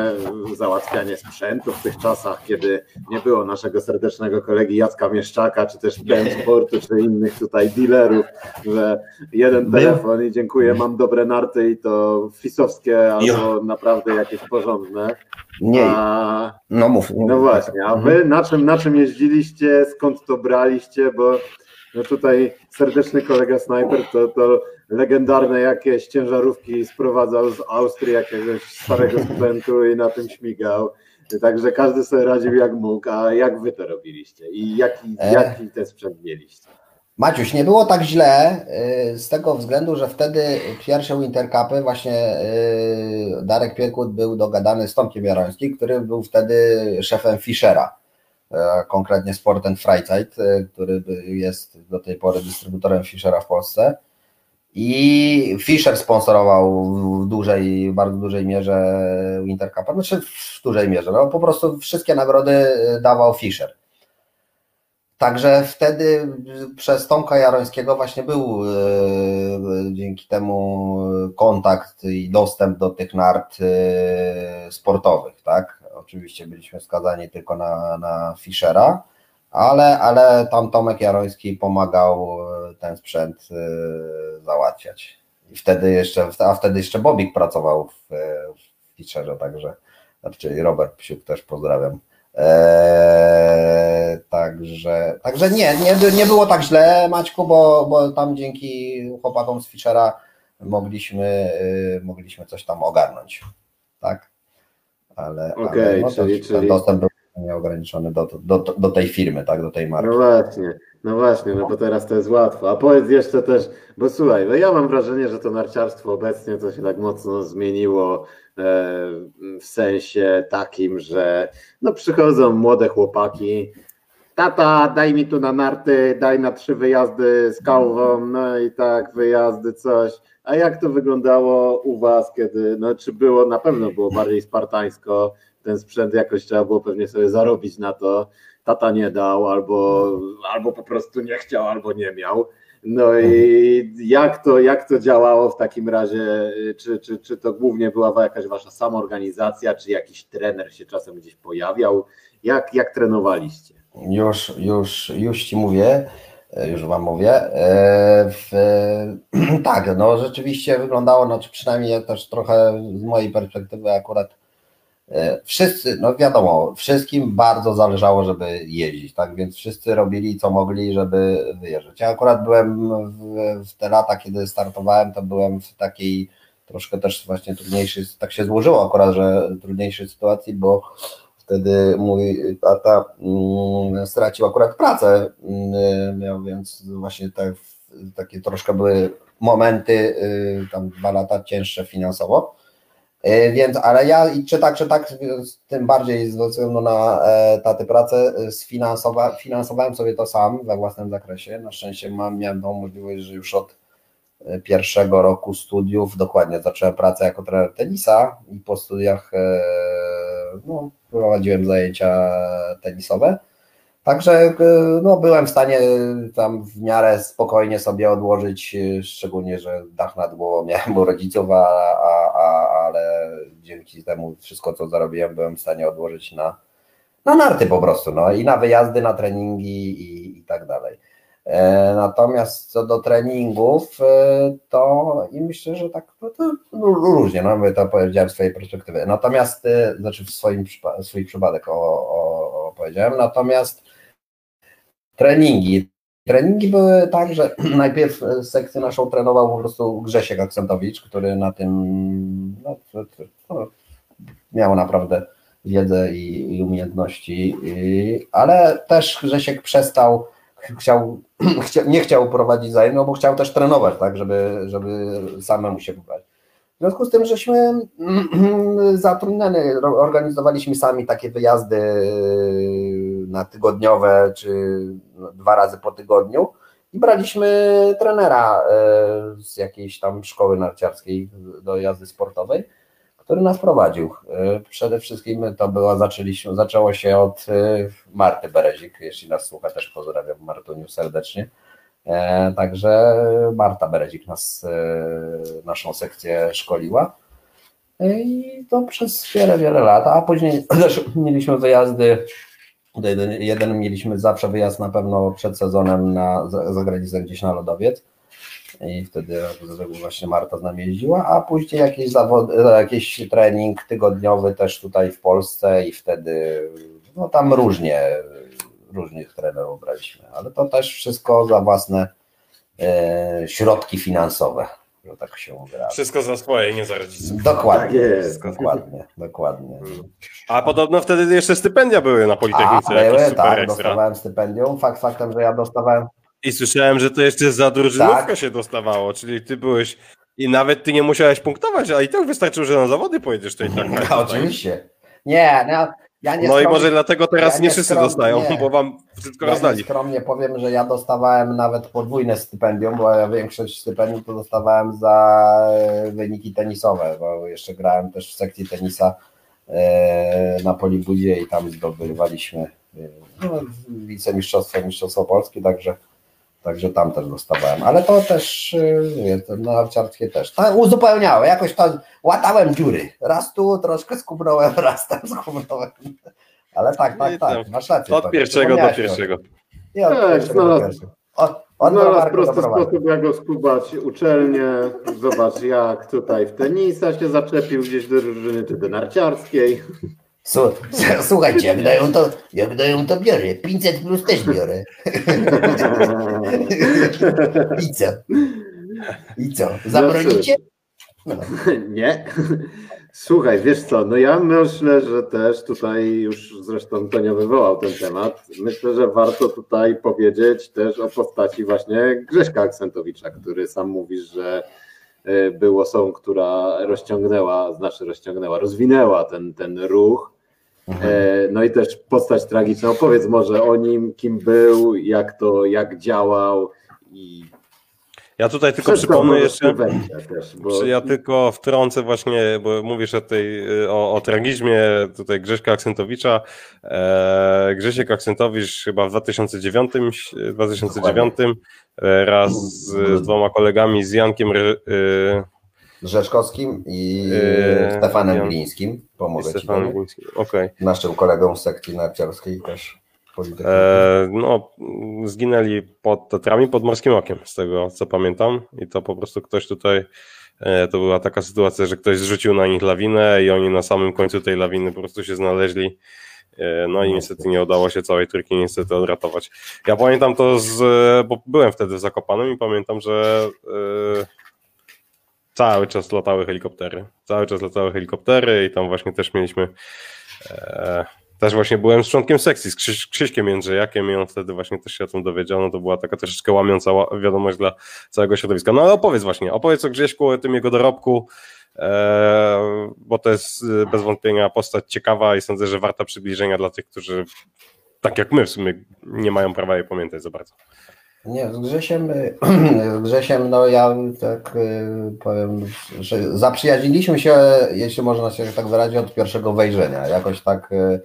załatwianie sprzętu w tych czasach, kiedy nie było naszego serdecznego kolegi Jacka Mieszczaka, czy też PM Sportu, czy innych tutaj dealerów, że jeden telefon i dziękuję, mam dobre narty i to fisowskie albo naprawdę jakieś porządne. Nie, A, no mów. no właśnie, a Mhm. wy na czym, na czym jeździliście, skąd to braliście, bo no tutaj serdeczny kolega snajper to, to legendarne jakieś ciężarówki sprowadzał z Austrii jakiegoś starego sprzętu i na tym śmigał. Także każdy sobie radził jak mógł, a jak wy to robiliście i jaki, E. jaki ten sprzęt mieliście? Maciuś, nie było tak źle y, z tego względu, że wtedy pierwsze Wintercupy właśnie y, Darek Piekut był dogadany z Tomkiem Jarońskim, który był wtedy szefem Fischera, konkretnie Sport and Freizeit, y, który jest do tej pory dystrybutorem Fischera w Polsce. I Fischer sponsorował w dużej, bardzo dużej mierze Wintercupa, znaczy w dużej mierze, no po prostu wszystkie nagrody y, dawał Fischer. Także wtedy przez Tomka Jarońskiego właśnie był e, dzięki temu kontakt i dostęp do tych nart e, sportowych, tak? Oczywiście byliśmy skazani tylko na, na Fischera, ale, ale tam Tomek Jaroński pomagał ten sprzęt e, załatwiać. I wtedy jeszcze, a wtedy jeszcze Bobik pracował w, w Fischerze, także, czyli Robert Psiuk też pozdrawiam. Eee, także, także nie, nie, nie było tak źle, Maćku, bo, bo tam dzięki chłopakom z Fischera mogliśmy, y, mogliśmy coś tam ogarnąć. Tak? Ale, Okej, ale no, czyli- czyli- ten dostęp był nieograniczony do, do, do tej firmy, tak? Do tej marki. No właśnie, no właśnie, no bo teraz to jest łatwo. A powiedz jeszcze też, bo słuchaj, no ja mam wrażenie, że to narciarstwo obecnie to się tak mocno zmieniło e, w sensie takim, że no przychodzą młode chłopaki, tata, daj mi tu na narty, daj na trzy wyjazdy z kałwą, no i tak, wyjazdy, coś. A jak to wyglądało u was, kiedy, no czy było, na pewno było bardziej spartańsko, ten sprzęt jakoś trzeba było pewnie sobie zarobić na to, tata nie dał, albo, albo po prostu nie chciał, albo nie miał. No i jak to, jak to działało w takim razie? Czy, czy, czy to głównie była jakaś wasza samoorganizacja, czy jakiś trener się czasem gdzieś pojawiał? Jak, jak trenowaliście? Już, już, już ci mówię, już wam mówię. E, W, tak, no rzeczywiście wyglądało, no czy przynajmniej też trochę z mojej perspektywy akurat wszyscy, no wiadomo, wszystkim bardzo zależało, żeby jeździć, tak, więc wszyscy robili co mogli, żeby wyjeżdżać. Ja akurat byłem w, w te lata, kiedy startowałem, to byłem w takiej troszkę też właśnie trudniejszej, tak się złożyło akurat, że trudniejszej sytuacji, bo wtedy mój tata mm, stracił akurat pracę, mm, miał więc właśnie te, takie troszkę były momenty, y, tam dwa lata cięższe finansowo, więc, ale ja czy tak, czy tak, tym bardziej ze względu na e, taty pracę y, sfinansowa, finansowałem sobie to sam we własnym zakresie. Na szczęście mam, miałem tą możliwość, że już od e, pierwszego roku studiów dokładnie zacząłem pracę jako trener tenisa i po studiach e, no, prowadziłem zajęcia tenisowe. Także e, no, byłem w stanie tam w miarę spokojnie sobie odłożyć, e, szczególnie, że dach nad głową miałem u rodziców, a, a, dzięki temu wszystko, co zarobiłem, byłem w stanie odłożyć na, na narty po prostu, no i na wyjazdy, na treningi i, i tak dalej. E, Natomiast co do treningów, e, to i myślę, że tak no to różnie, no to powiedziałem z swojej perspektywy. Natomiast, e, znaczy w swoim swój przypadek o, o, o powiedziałem, natomiast treningi. Treningi były tak, że najpierw sekcję naszą trenował po prostu Grzesiek Aksentowicz, który na tym no, miał naprawdę wiedzę i, i umiejętności, i, ale też Grzesiek przestał chciał, nie chciał prowadzić zajęć, bo chciał też trenować, tak, żeby, żeby samemu się wybrać. W związku z tym, żeśmy zatrudnieni, organizowaliśmy sami takie wyjazdy na tygodniowe czy dwa razy po tygodniu i braliśmy trenera y, z jakiejś tam szkoły narciarskiej do jazdy sportowej, który nas prowadził. Y, przede wszystkim to było, zaczęliśmy, zaczęło się od Marty Berezik, jeśli nas słucha, też pozdrawiam Martuniu serdecznie E, także Marta Berezik nas, e, naszą sekcję szkoliła. E, I to przez wiele, wiele lat, a później też mieliśmy wyjazdy. Jeden, jeden mieliśmy zawsze wyjazd na pewno przed sezonem na zagranicę gdzieś na lodowiec. I wtedy właśnie Marta z nami jeździła, a później jakiś zawod, jakiś trening tygodniowy też tutaj w Polsce i wtedy no tam różnie różnych trenerów braliśmy, ale to też wszystko za własne e, środki finansowe, tak się mówi. Wszystko za swoje, nie za rodziców. Dokładnie, tak dokładnie, dokładnie. A podobno wtedy jeszcze stypendia były na Politechnice. A, były, tak, ekstra. dostawałem stypendium, fakt faktem, że ja dostawałem i słyszałem, że to jeszcze za drużynówkę tak. się dostawało, czyli ty byłeś i nawet ty nie musiałeś punktować, a i tak wystarczyło, że na zawody pojedziesz to i tak. No, oczywiście. Nie, no, ja no skromnie, i może dlatego teraz ja nie, wszyscy dostają, bo wam wszystko ja rozdali. Skromnie powiem, że ja dostawałem nawet podwójne stypendium, bo ja większość stypendium to dostawałem za e, wyniki tenisowe, bo jeszcze grałem też w sekcji tenisa e, na Polibudzie i tam zdobywaliśmy e, no, wicemistrzostwo, mistrzostwo Polski, także Także tam też dostawałem, ale to też, wie, no narciarskie też. To uzupełniałem, jakoś to łatałem dziury. Raz tu troszkę skubrałem, raz tam skubrałem. Ale tak, tak, tak, masz rację. Od pierwszego do pierwszego. Nie, od tak, pierwszego do pierwszego. Od, od Znalazł prosty sposób, jak go skubać uczelnię. Zobacz, jak tutaj w tenisa się zaczepił gdzieś do drużyny, czy do narciarskiej. Słuchajcie, jak dają to, jak dają to biorę. 500 plus też biorę. I co? I co? Zabronicie? No. Nie. Słuchaj, wiesz co, no ja myślę, że też tutaj już zresztą Tonio wywołał ten temat. Myślę, że warto tutaj powiedzieć też o postaci właśnie Grześka Aksentowicza, który sam mówisz, że e, był osobą, która rozciągnęła, znaczy rozciągnęła, rozwinęła ten, ten ruch no i też postać tragiczna. Opowiedz może o nim, kim był, jak to, jak działał i ja tutaj tylko przypomnę jeszcze, też, bo... ja tylko wtrącę właśnie, bo mówisz o, tej, o, o tragizmie tutaj Grześka Aksentowicza. E, Grzesiek Aksentowicz chyba w 2009, 2009 e, raz z, z dwoma kolegami, z Jankiem Rzeszkowskim i yy, Stefanem ja, Glińskim. Pomogę ci. Glińskim. Okay. Naszym kolegą z sekcji narciarskiej też. E, no, zginęli pod Tatrami, pod Morskim Okiem, z tego co pamiętam. I to po prostu ktoś tutaj, e, to była taka sytuacja, że ktoś zrzucił na nich lawinę i oni na samym końcu tej lawiny po prostu się znaleźli. E, no i niestety nie udało się całej trójki niestety odratować. Ja pamiętam to z, bo byłem wtedy w Zakopanem i pamiętam, że e, cały czas latały helikoptery. Cały czas latały helikoptery i tam właśnie też mieliśmy. E, też właśnie byłem z członkiem sekcji, z Krzyś, Krzyśkiem Jędrzejakiem i on wtedy właśnie też się o tym dowiedział. No to była taka troszeczkę łamiąca wiadomość dla całego środowiska. No ale opowiedz właśnie, opowiedz o Grześku, o tym jego dorobku, e, bo to jest e, bez wątpienia postać ciekawa i sądzę, że warta przybliżenia dla tych, którzy tak jak my w sumie nie mają prawa jej pamiętać za bardzo. Nie, z Grzesiem, z Grzesiem, no ja tak y, powiem, że zaprzyjaźniliśmy się, jeśli można się tak wyrazić, od pierwszego wejrzenia. Jakoś tak, y,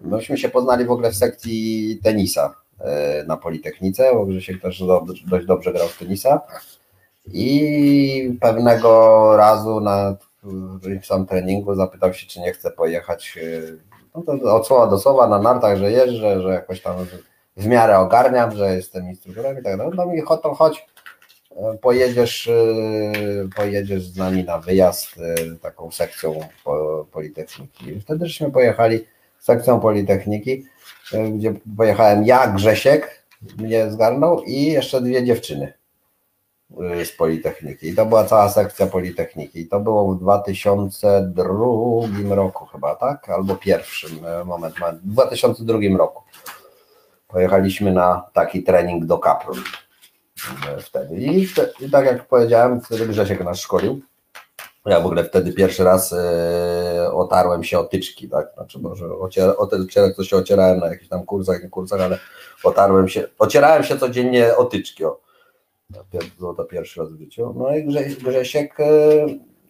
myśmy się poznali w ogóle w sekcji tenisa y, na Politechnice, bo Grzesiek też dość dobrze grał w tenisa. I pewnego razu na sam treningu zapytał się, czy nie chce pojechać no to od słowa do słowa na nartach, że jeżdżę, że jakoś tam w miarę ogarniam, że jestem instruktorem i tak dalej. No mi chodź, chodź, e, pojedziesz, e, pojedziesz z nami na wyjazd e, taką sekcją Politechniki. Wtedy żeśmy pojechali sekcją Politechniki, gdzie pojechałem ja, Grzesiek, mnie zgarnął i jeszcze dwie dziewczyny z Politechniki. I to była cała sekcja Politechniki. I to było w 2002 roku chyba, tak? Albo pierwszym moment, w 2002 roku. Pojechaliśmy na taki trening do Kapru wtedy. I, te, I, tak jak powiedziałem, wtedy Grzesiek nas szkolił. Ja w ogóle wtedy pierwszy raz e, otarłem się o tyczki, tak? Znaczy może ociera, o ten to się ocierałem na jakichś tam kursach, nie kursach, ale otarłem się, ocierałem się codziennie o tyczki. O. To, to pierwszy raz w życiu. No i Grze, Grzesiek, e,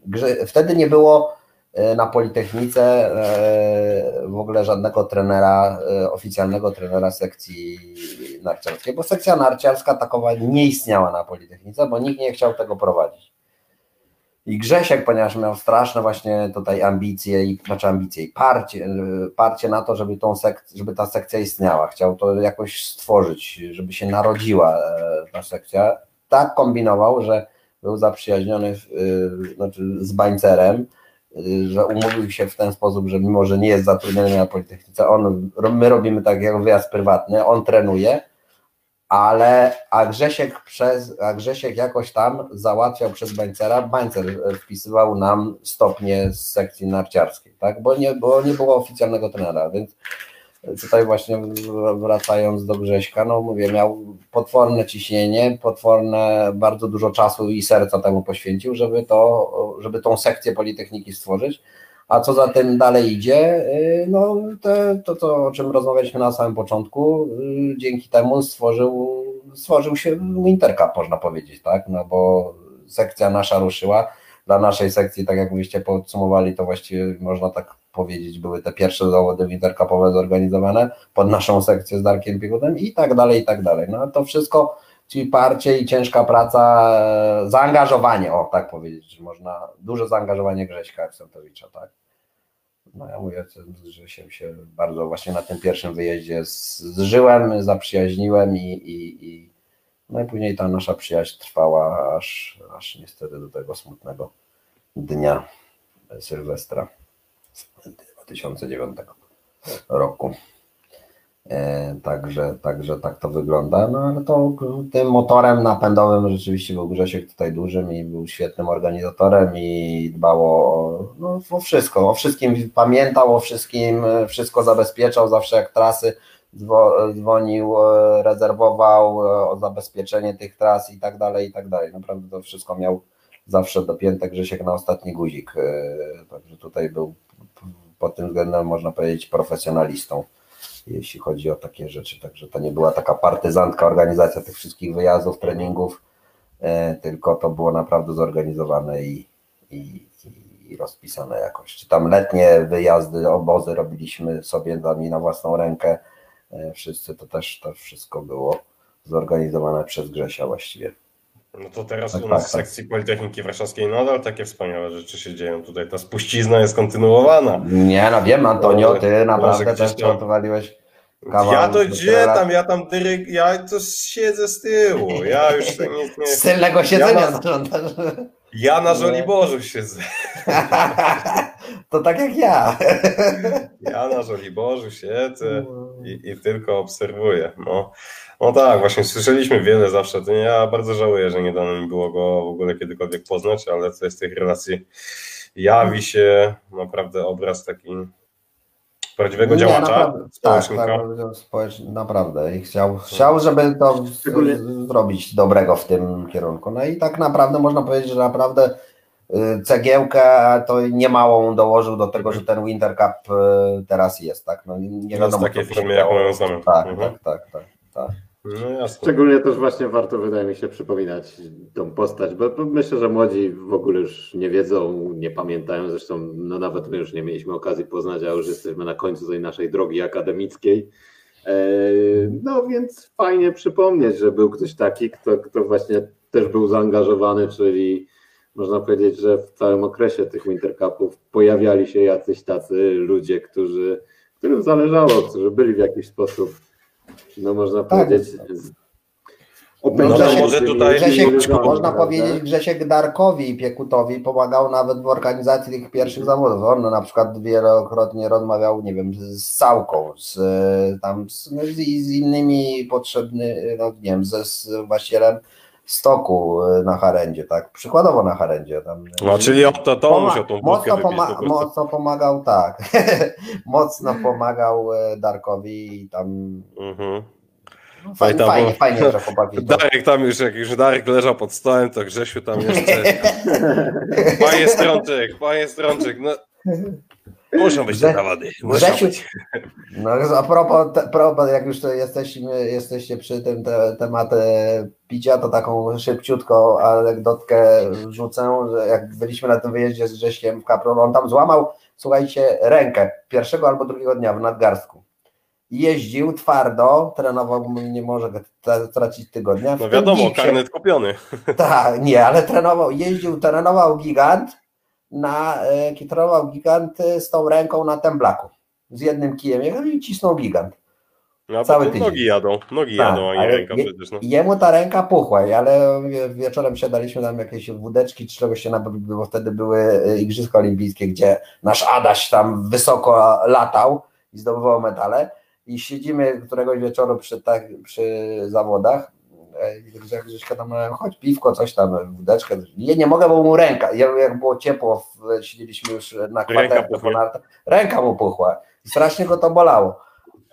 Grze, wtedy nie było na Politechnice e, w ogóle żadnego trenera, e, oficjalnego trenera sekcji narciarskiej, bo sekcja narciarska takowa nie istniała na Politechnice, bo nikt nie chciał tego prowadzić. I Grzesiek, ponieważ miał straszne właśnie tutaj ambicje, i, znaczy ambicje i parcie, parcie na to, żeby, tą sek- żeby ta sekcja istniała. Chciał to jakoś stworzyć, żeby się narodziła ta sekcja. Tak kombinował, że był zaprzyjaźniony znaczy z bańcerem, że umówił się w ten sposób, że mimo, że nie jest zatrudniony na Politechnice, on, my robimy tak jak wyjazd prywatny, on trenuje, ale a Grzesiek, przez, a Grzesiek jakoś tam załatwiał przez Bańcera, Bańcer wpisywał nam stopnie z sekcji narciarskiej, tak? bo, nie, bo nie było oficjalnego trenera, więc tutaj właśnie wracając do Grześka, no mówię, miał potworne ciśnienie, potworne, bardzo dużo czasu i serca temu poświęcił, żeby to, żeby tą sekcję Politechniki stworzyć, a co za tym dalej idzie, no te, to, to, o czym rozmawialiśmy na samym początku, dzięki temu stworzył, stworzył się Wintercup, można powiedzieć, tak, no bo sekcja nasza ruszyła, dla naszej sekcji, tak jak byście podsumowali, to właściwie można tak powiedzieć, były te pierwsze zawody wintercupowe zorganizowane pod naszą sekcję z Darkiem Pigutem i tak dalej, i tak dalej. No to wszystko, czyli parcie i ciężka praca, zaangażowanie, o tak powiedzieć, można, duże zaangażowanie Grześka Aksentowicza, tak. No ja mówię, że się, się bardzo właśnie na tym pierwszym wyjeździe zżyłem, zaprzyjaźniłem i, i, i no i później ta nasza przyjaźń trwała aż, aż niestety do tego smutnego dnia Sylwestra 2009 roku. E, także, także tak to wygląda. No ale to tym motorem napędowym rzeczywiście był Grzesiek tutaj dużym i był świetnym organizatorem i dbał o, no, o wszystko, o wszystkim pamiętał, o wszystkim, wszystko zabezpieczał, zawsze jak trasy dzwonił, e, rezerwował e, o zabezpieczenie tych tras i tak dalej, i tak dalej. Naprawdę to wszystko miał zawsze dopięte Grzesiek na ostatni guzik. Także tutaj był pod tym względem można powiedzieć profesjonalistą, jeśli chodzi o takie rzeczy. Także to nie była taka partyzantka organizacja tych wszystkich wyjazdów, treningów, tylko to było naprawdę zorganizowane i, i, i rozpisane jakoś. Czy tam letnie wyjazdy, obozy robiliśmy sobie na własną rękę, E, wszyscy, to też to wszystko było zorganizowane przez Grzesia właściwie. No to teraz tak, u nas tak, w tak. sekcji Politechniki Warszawskiej nadal takie wspaniałe rzeczy się dzieją. Tutaj ta spuścizna jest kontynuowana. Nie, no wiem Antonio, ty naprawdę też przygotowaliłeś kawał. Ja to gdzie tam, ja tam dyryk, ja to siedzę z tyłu, ja już nic nie... Z tylnego siedzenia ja zarządzasz. Ja na Żoliborzu siedzę. To tak jak ja. Ja na Żoliborzu siedzę i, i tylko obserwuję. No. No tak, właśnie słyszeliśmy wiele zawsze. Ja bardzo żałuję, że nie dano mi było go w ogóle kiedykolwiek poznać, ale co jest z tych relacji jawi się naprawdę obraz taki prawdziwego nie, działacza naprawdę. Tak, tak, naprawdę. I chciał, chciał, żeby to zrobić dobrego w tym kierunku. No i tak naprawdę można powiedzieć, że naprawdę y, cegiełkę to niemałą dołożył do tego, że ten Winter Cup y, teraz jest, tak? No nie wiadomo. Jest takie firmy, jaką ją znamy. Tak, mhm. tak, tak, tak, tak. No Szczególnie też właśnie warto, wydaje mi się, przypominać tą postać, bo, myślę, że młodzi w ogóle już nie wiedzą, nie pamiętają, zresztą no nawet my już nie mieliśmy okazji poznać, a już jesteśmy na końcu tej naszej drogi akademickiej. E, no więc fajnie przypomnieć, że był ktoś taki, kto, kto właśnie też był zaangażowany, czyli można powiedzieć, że w całym okresie tych Winter Cupów pojawiali się jacyś tacy ludzie, którzy, którym zależało, którzy byli w jakiś sposób no można tak. powiedzieć. No, Grzesiek, może tutaj Grzesiek, można powiedzieć, Grzesiek Darkowi Piekutowi pomagał nawet w organizacji tych pierwszych zawodów. On na przykład wielokrotnie rozmawiał, nie wiem, z Sałką, z, tam z, no, z innymi potrzebny, no, nie wiem, ze z właścicielem stoku na Harendzie, tak? Przykładowo na Harendzie. Tam, no, czyli to, to musiał tą mocno, poma mocno pomagał, tak. mocno pomagał e, Darkowi i tam. Mhm. Fajnie, tam fajnie, było- fajnie, że chłopaki. Darek tam już, jak już Darek leżał pod stołem, to Grzesiu tam jeszcze... Panie Strączek, panie Strączek, no... Muszą być te zawody. Być. no a propos, te, propos jak już to jesteśmy, jesteście przy tym te, temacie picia, to taką szybciutką anegdotkę rzucę, że jak byliśmy na tym wyjeździe z Grześkiem w Kapron, on tam złamał, słuchajcie, rękę pierwszego albo drugiego dnia w nadgarstku. Jeździł twardo, trenował, nie może tracić tygodnia. W No wiadomo, gipsie- karnet kupiony. Tak, nie, ale trenował, jeździł, trenował gigant na, e, trenował gigant e, z tą ręką na temblaku. Z jednym kijem jechał i cisnął gigant. No, Cały tydzień. nogi jadą, nogi Tak, jadą, a nie ręka je- przecież. No. Jemu ta ręka puchła, ale wie- wieczorem siadaliśmy tam jakieś wódeczki czy czegoś się nabawić, bo wtedy były e, Igrzyska Olimpijskie, gdzie nasz Adaś tam wysoko latał i zdobywał medale i siedzimy któregoś wieczoru przy, tak, przy zawodach e, i Grzech- Grześka tam mówią, chodź piwko, coś tam, wódeczkę. Ja nie mogę, bo mu ręka, ja, jak było ciepło, w- siedzieliśmy już na Ręka po nartach, ręka mu puchła strasznie go to bolało.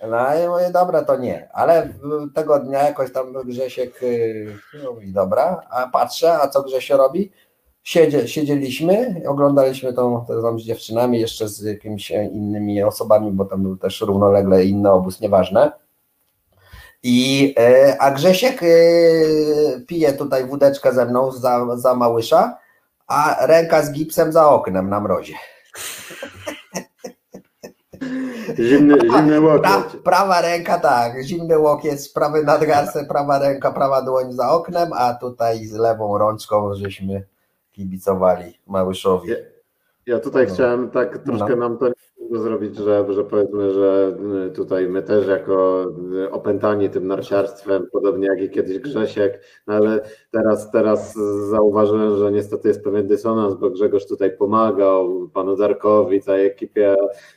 No i mówię, dobra, to nie. Ale tego dnia jakoś tam Grzesiek yy, mówi, dobra, a patrzę, a co Grzesio robi? Siedzie, siedzieliśmy, oglądaliśmy tą, to tam z dziewczynami, jeszcze z jakimiś innymi osobami, bo tam był też równolegle inny obóz, nieważne. I, e, a Grzesiek e, pije tutaj wódeczkę ze mną za, za małysza, a ręka z gipsem za oknem na mrozie. Zimny, zimny Pra, łokieć. prawa ręka, tak, zimny łokieć, prawy nadgarstek, prawa ręka, prawa dłoń za oknem, a tutaj z lewą rączką żeśmy kibicowali Małyszowi. Ja, ja tutaj No. chciałem tak troszkę nam to zrobić, że, że powiedzmy, że y, tutaj my też jako y, opętani tym narciarstwem, podobnie jak i kiedyś Grzesiek, no ale teraz, teraz zauważyłem, że niestety jest pewien dysonans, bo Grzegorz tutaj pomagał panu Darkowi, całej ekipie,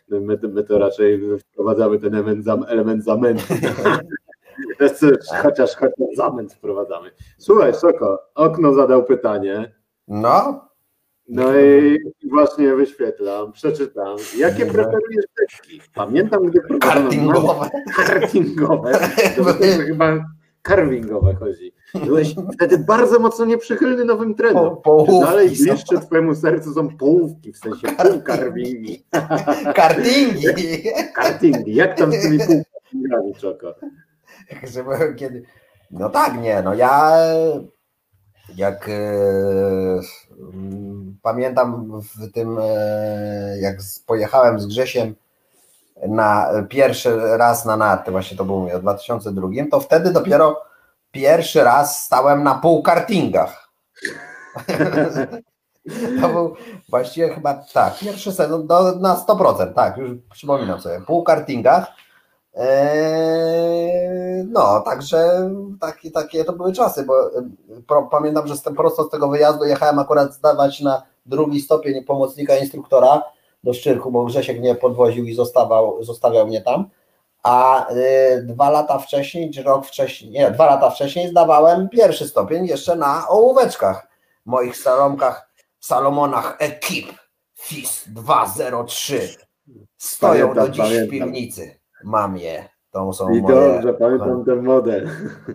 my, my to raczej wprowadzamy ten element, zam, element zamętu. chociaż, chociaż zamęt wprowadzamy. Słuchaj, Soko, Okno zadał pytanie, No, no i właśnie wyświetlam, przeczytam. Jakie No. preferujesz deski? Pamiętam, gdy kartingowe. kartingowe. To chyba- chyba carvingowe chodzi. Byłeś wtedy bardzo mocno nieprzychylny nowym Po, trendom. Połówki dalej bliższe twojemu sercu są połówki, w sensie półkarwingi, Kartingi. kartingi. Jak tam z tymi półkarwingami, Czoko? Kiedy... No tak, nie, no ja jak e, mm, pamiętam w tym, e, jak pojechałem z Grzesiem na pierwszy raz na narty, właśnie to było mówię, w 2002, to wtedy dopiero pierwszy raz stałem na półkartingach. To był właściwie chyba tak, pierwszy sezon do, na 100%, tak, już przypominam sobie, półkartingach. Eee, no, także takie, takie to były czasy, bo e, pamiętam, że z, prosto z tego wyjazdu jechałem akurat zdawać na drugi stopień pomocnika instruktora do Szczyrku, bo Grzesiek mnie podwoził i zostawał, zostawiał mnie tam, a e, dwa lata wcześniej, czy rok wcześniej, nie, dwa lata wcześniej zdawałem pierwszy stopień jeszcze na ołóweczkach, moich salomkach, Salomonach Ekip FIS 203 stoją Pamiętam, do dziś w pamiętam. piwnicy. Mam je. To są I moje. dobrze, pamiętam ten model.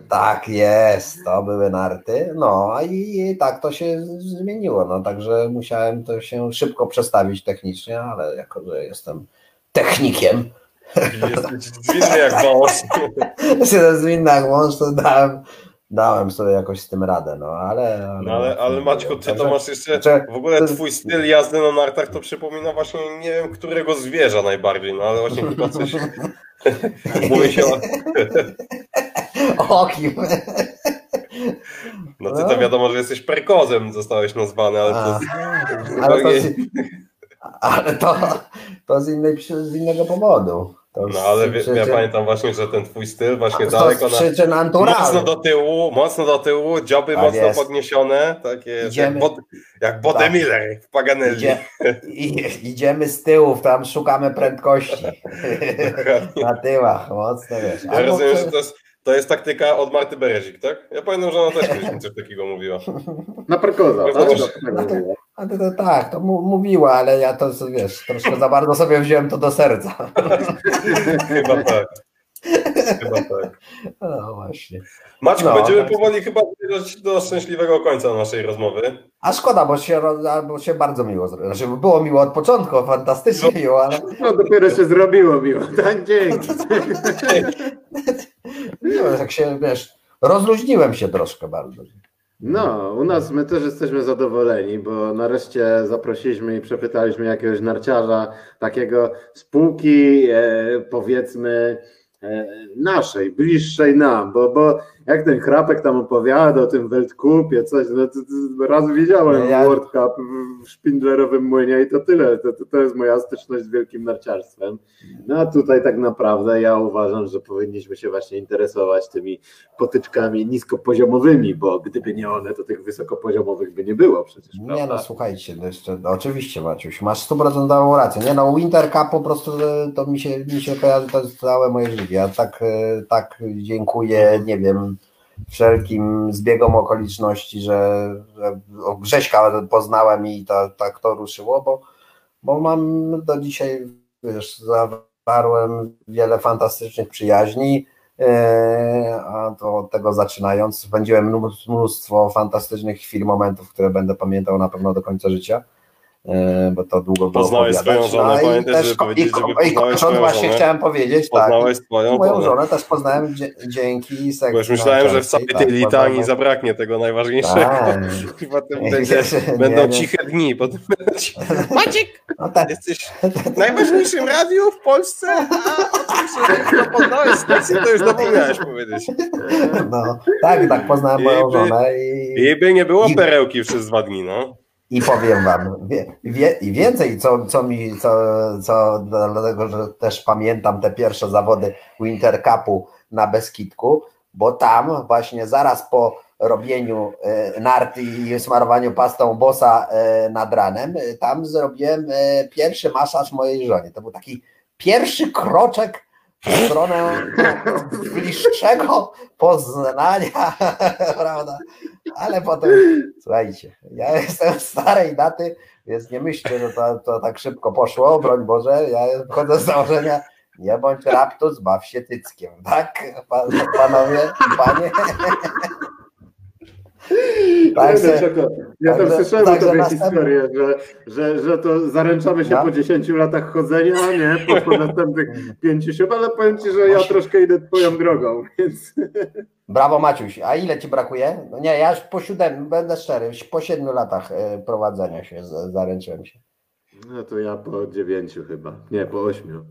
Tak jest, to były narty. No i tak to się zmieniło. No także musiałem to się szybko przestawić technicznie, ale jako, że jestem technikiem, Jesteś zwinny jak wąż. się zwinny jak mąż, to dałem, dałem sobie jakoś z tym radę, no ale... No ale, ale Maćko, ty to masz jeszcze, w ogóle twój styl jazdy na nartach to przypomina właśnie, nie wiem, którego zwierza najbardziej, no ale właśnie chyba coś, mówi się o, O kim? no ty to wiadomo, że jesteś perkozem zostałeś nazwany, ale A, to ale to, z, ale to, to z, innej, z innego powodu. To No ale wie, ja przyczyn- pamiętam właśnie, że ten twój styl właśnie to daleko z na... Mocno do tyłu, mocno do tyłu, dzioby Tak mocno jest. podniesione, takie jak, Idziemy. bod, jak Bodemiller w Paganelli. Idzie, i, idziemy z tyłów, tam szukamy prędkości. Na tyłach, mocno wiesz. Ja Albo rozumiem, że to jest, to jest taktyka od Marty Berezik, tak? Ja pamiętam, że ona też kiedyś mi coś takiego mówiła. Na parkoza, No tak? A to, to tak, to mu, mówiła, ale ja to wiesz, troszkę za bardzo sobie wziąłem to do serca. Chyba tak. Chyba tak. No właśnie. Maćku, No, będziemy tak. powoli chyba zmierzać do szczęśliwego końca naszej rozmowy. A szkoda, bo się, bo się bardzo miło zrobiło. Znaczy, było miło od początku, fantastycznie miło, ale No dopiero się zrobiło miło, tak? Dzięki. nie wiem, jak się, wiesz, rozluźniłem się troszkę bardzo. No, u nas my też jesteśmy zadowoleni, bo nareszcie zaprosiliśmy i przepytaliśmy jakiegoś narciarza, takiego spółki, e, powiedzmy, e, naszej, bliższej nam, bo, bo jak ten chrapek tam opowiada o tym Weltcupie, coś, no to, to raz widziałem Ja- World Cup w- Szpindlerowym Młynie i to tyle, to, to, to jest moja styczność z wielkim narciarstwem. No a tutaj tak naprawdę ja uważam, że powinniśmy się właśnie interesować tymi potyczkami niskopoziomowymi, bo gdyby nie one, to tych wysokopoziomowych by nie było przecież, Nie prawda? no, słuchajcie, no jeszcze, no, oczywiście Maciuś, masz stuprocentową rację. Nie no, Winter Cup po prostu to mi się, mi się kojarzy, to jest całe moje życie. Ja tak, e, tak dziękuję, nie wiem, wszelkim zbiegom okoliczności, że, że Grześka poznałem i tak to ruszyło, bo, bo mam do dzisiaj, wiesz, zawarłem wiele fantastycznych przyjaźni, e, a to od tego zaczynając, spędziłem mnóstwo- fantastycznych chwil, momentów, które będę pamiętał na pewno do końca życia, bo to długo było Poznałeś opowiadać. swoją żonę, i pamiętaj, też ko- powiedzieć, i, żeby i poznałeś swoją właśnie żonę. chciałem powiedzieć, tak, Poznałeś swoją moją żonę. żonę też poznałem dzięki sekcji Bo już myślałem, że w całej narciarskiej, tej tak, litanii poznałem- zabraknie tego najważniejszego. Tak. I potem Nie, będzie, nie, będą nie. ciche dni. Potem będą ci... Maciek, No tak, jesteś w najważniejszym radiu w Polsce, a że poznałeś stację, to już zapomniałeś powiedzieć. no, tak, tak, poznałem moją żonę i, Jej by nie było I- perełki przez dwa dni, no. I powiem wam, wie, wie, więcej, co, co mi, co, co, dlatego, że też pamiętam te pierwsze zawody Winter Cupu na Beskidku, bo tam właśnie zaraz po robieniu e, narty i smarowaniu pastą bossa e, nad ranem, e, tam zrobiłem pierwszy masaż mojej żonie. To był taki pierwszy kroczek w stronę bliższego poznania, prawda? Ale potem, słuchajcie, ja jestem starej daty, więc nie myślcie, że to, to tak szybko poszło, broń Boże, ja wchodzę z założenia, nie bądź raptus, baw się tyckiem, tak? Pa, panowie, panie? Tak, czeko. ja tam także- słyszałem o także tobie następny- historię, że, że, że to zaręczamy się No. po 10 latach chodzenia, nie? Po, po następnych 50, ale powiem ci, że ja troszkę idę twoją drogą, więc Brawo Maciuś, a ile ci brakuje? No nie, ja już po siódmym, będę szczery, po siedmiu latach e, prowadzenia się zaręczyłem się. no to ja po 9 chyba, nie, po 8.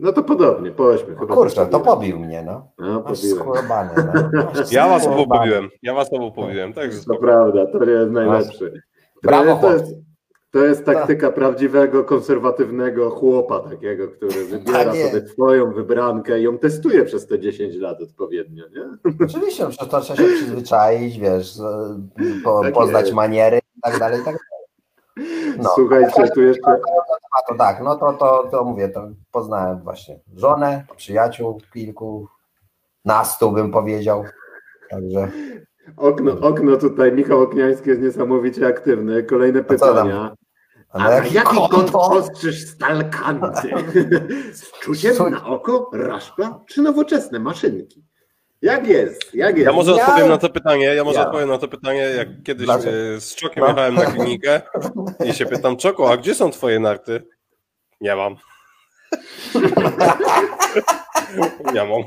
No to podobnie, po 8 chyba. Kurczę, to pobił mnie, no. No, pobiłem. skubany, no. Ja was obu pobiłem. Ja was obu pobiłem, także To prawda, to nie jest najlepszy. Brawo, to, jest, to jest taktyka prawdziwego, konserwatywnego chłopa takiego, który wybiera Tak sobie twoją wybrankę i ją testuje przez te 10 lat odpowiednio, nie? Oczywiście, przecież to trzeba się przyzwyczaić, wiesz, po, Tak poznać jest. maniery i tak dalej, i tak dalej. No. Słuchajcie, tu jeszcze A to tak, no to, to, to mówię, to poznałem właśnie żonę, przyjaciół kilku, nastu bym powiedział, także okno, okno tutaj, Michał Okniański jest niesamowicie aktywny. Kolejne pytania. a A na jaki kąt ostrzysz stalkanty? Z czuciem na oko, raszpla czy nowoczesne maszynki? Jak jest? Jak jest? Ja może Ja- odpowiem na to pytanie. Ja może Ja. odpowiem na to pytanie, jak kiedyś Dlaczego? e, z Czokiem No. jechałem na klinikę i się pytam, Czoko, a gdzie są twoje narty? Nie mam. Nie mam.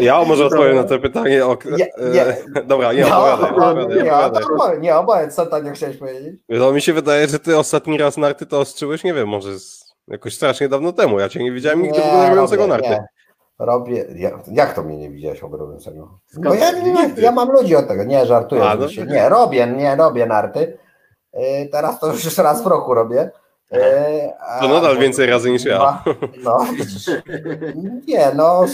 Ja może odpowiem na to pytanie. O... Nie, nie. e, Dobra, nie, No, opowiadaj, no, opowiadaj, nie, opowiadaj. nie, opowiedz, co nie chciałeś powiedzieć? No mi się wydaje, że ty ostatni raz narty to ostrzyłeś, nie wiem, może z... jakoś strasznie dawno temu. Ja cię nie widziałem nigdy w ogóle robiącego narty. nie. Robię, ja, jak to mnie nie widziałeś? Skąd? No ja, nie, ja mam ludzi od tego, nie, żartuję A, no. Nie, robię, nie, robię narty. Yy, teraz to już raz w roku robię. Yy, a- To nadal więcej razy niż ja. No, no. Nie, no,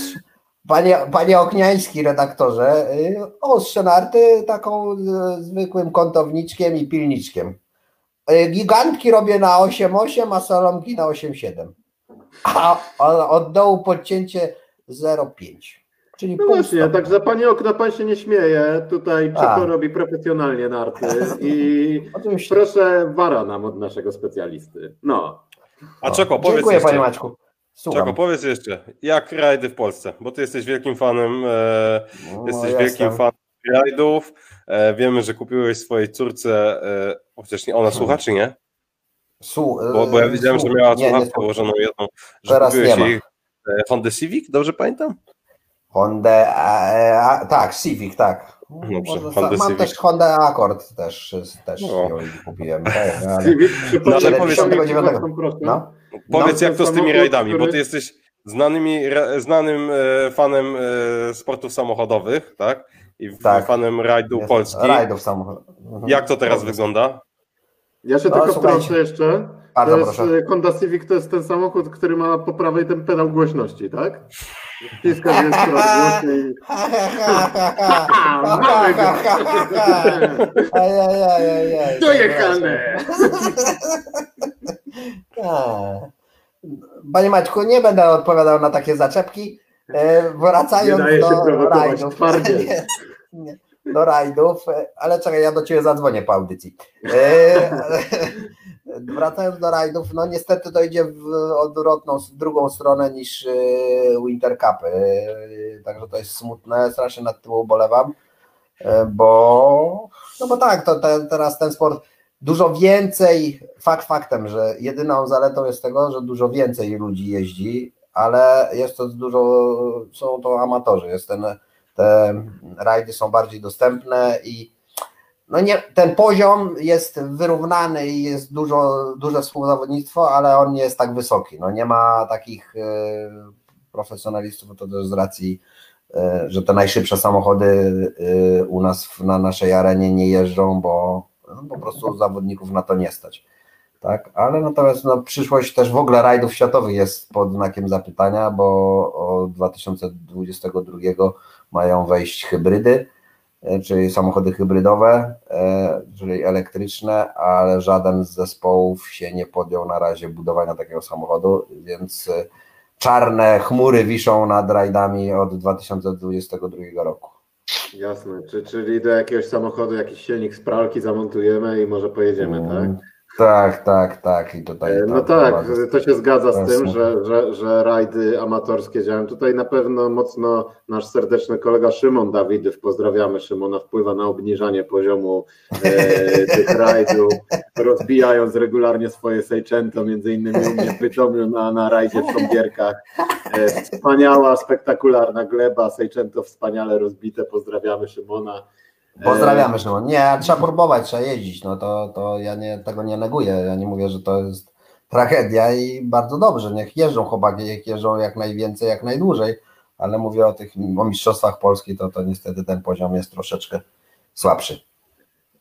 panie, panie Okniański redaktorze, yy, ostrze narty taką y, zwykłym kątowniczkiem i pilniczkiem. Yy, Gigantki robię na 8,8, a salonki na 8,7. A, a od dołu podcięcie 0,5. Czyli No właśnie, stopnia. także panie okno, pan się nie śmieje. Tutaj. Czeko robi profesjonalnie narty i proszę wara nam od naszego specjalisty. No. A Czoko, powiedz Dziękuję jeszcze, panie Maćku. Słucham. Czego, powiedz jeszcze, jak rajdy w Polsce? Bo ty jesteś wielkim fanem, e, No, jesteś jestem. wielkim fanem rajdów. E, wiemy, że kupiłeś swojej córce, e, chociaż nie, ona słucha czy nie? Su, Bo, bo ja widziałem, że miała słuchawkę ułożoną jedną, że Teraz kupiłeś nie ma. jej e, Honda Civic, dobrze pamiętam? Honda, a, a, tak, Civic, tak. Dobrze, Może Honda mam Civic. też Honda Accord też, też No. ją kupiłem. Tak, ale, Civic, No, ale powiedz- mi, 99. proszę. no. Powiedz ten jak to z tymi rajdami, bo który- ty jesteś znanymi, znanym e, fanem e, sportów samochodowych, tak? I Tak. fanem rajdu Polski. Rajdów samochodowych. Mhm. Jak to teraz wygląda? Ja się No, tylko wtrącę jeszcze. Bardzo to jest, proszę. e, Honda Civic to jest ten samochód, który ma po prawej ten pedał głośności, tak? Jest coraz głośniej. mamy go. Dojechane! Tak. Panie Maćku, nie będę odpowiadał na takie zaczepki. E, Wracając Nie daje się do rajdów. Nie, nie, do rajdów, e, ale czekaj, ja do Ciebie zadzwonię po audycji. Wracając do rajdów, no niestety to idzie w odwrotną, drugą stronę niż e, Winter Cup. E, Także to jest smutne, strasznie nad tym ubolewam, e, bo no bo tak, to te, teraz ten sport dużo więcej, fakt faktem, że jedyną zaletą jest tego, że dużo więcej ludzi jeździ, ale jest to dużo, są to amatorzy, jest ten, te rajdy są bardziej dostępne i no nie, ten poziom jest wyrównany i jest dużo, duże współzawodnictwo, ale on nie jest tak wysoki. No nie ma takich e, profesjonalistów, to też z racji, e, że te najszybsze samochody e, u nas na naszej arenie nie jeżdżą, bo no, po prostu zawodników na to nie stać. Tak, ale natomiast no, przyszłość też w ogóle rajdów światowych jest pod znakiem zapytania, bo od 2022 mają wejść hybrydy, czyli samochody hybrydowe, e, czyli elektryczne, ale żaden z zespołów się nie podjął na razie budowania takiego samochodu, więc e, czarne chmury wiszą nad rajdami od 2022 roku. Jasne, Czy, czyli do jakiegoś samochodu jakiś silnik z pralki zamontujemy i może pojedziemy, tak? Tak, tak, tak. I tutaj. E, No tak, to się zgadza z tym, że, że, że rajdy amatorskie działają. Tutaj na pewno mocno nasz serdeczny kolega Szymon Dawidyw, pozdrawiamy Szymona, wpływa na obniżanie poziomu e, tych rajdów, rozbijając regularnie swoje Seicento, między innymi u mnie w Bytomiu na, na rajdzie w Kąpierkach. E, wspaniała, spektakularna gleba, Seicento wspaniale rozbite, pozdrawiamy Szymona. E, Pozdrawiamy Szymon. Nie, trzeba próbować, trzeba jeździć. No to, to ja nie, tego nie neguję. Ja nie mówię, że to jest tragedia i bardzo dobrze. Niech jeżdżą chłopaki, niech jeżdżą jak najwięcej, jak najdłużej, ale mówię o tych o mistrzostwach Polski, to, to niestety ten poziom jest troszeczkę słabszy.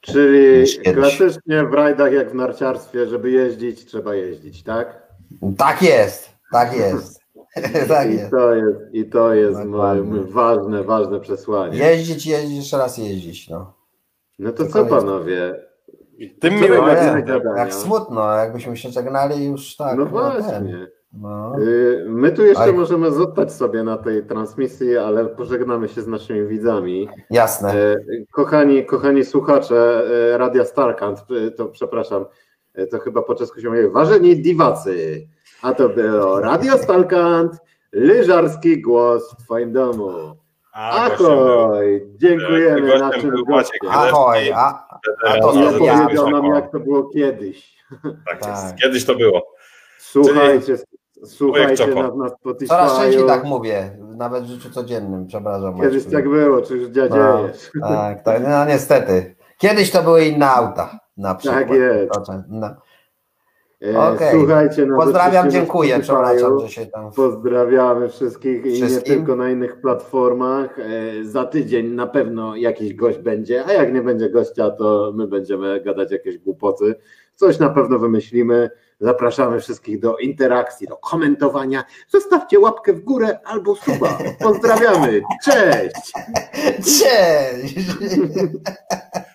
Czyli klasycznie w rajdach jak w narciarstwie, żeby jeździć, trzeba jeździć, tak? Tak jest, tak jest. tak I jest. to jest, i to jest Dokładnie. moje ważne, ważne przesłanie. Jeździć, jeździć, jeszcze raz jeździć. No. No to Tylko co jest- panowie? Tym miłym akcentem. gadania? Jak smutno, jakbyśmy się żegnali już tak. No ten, właśnie. no. Y, My tu jeszcze Aj. możemy zostać sobie na tej transmisji, ale pożegnamy się z naszymi widzami. Jasne. E, Kochani, kochani słuchacze e, Radia Starkant, to przepraszam, to chyba po czesku się mówi, ważeni diwacy. A to było Radio Starkant, lyżarski głos w twoim domu. A, Ahoj, dziękujemy naszym gościom. Ahoj, a, a to ja- opowiedział nam, ja- jak to było kiedyś. Tak Tak. jest. Kiedyś to było. Słuchajcie, słuchajcie nas na Spotify. coraz częściej tak mówię, nawet w życiu codziennym, przepraszam. Kiedyś Maćku. tak było, czy już dziadziejesz. No, tak, tak, no niestety. Kiedyś to były inne auta, na przykład. Tak jest. No. E, Okej. Słuchajcie, no Pozdrawiam, dziękuję, przepraszam, że się tam... Pozdrawiamy wszystkich i nie tylko na innych platformach. E, Za tydzień na pewno jakiś gość będzie, a jak nie będzie gościa, to my będziemy gadać jakieś głupoty. Coś na pewno wymyślimy. Zapraszamy wszystkich do interakcji, do komentowania. Zostawcie łapkę w górę albo suba. Pozdrawiamy. Cześć! Cześć!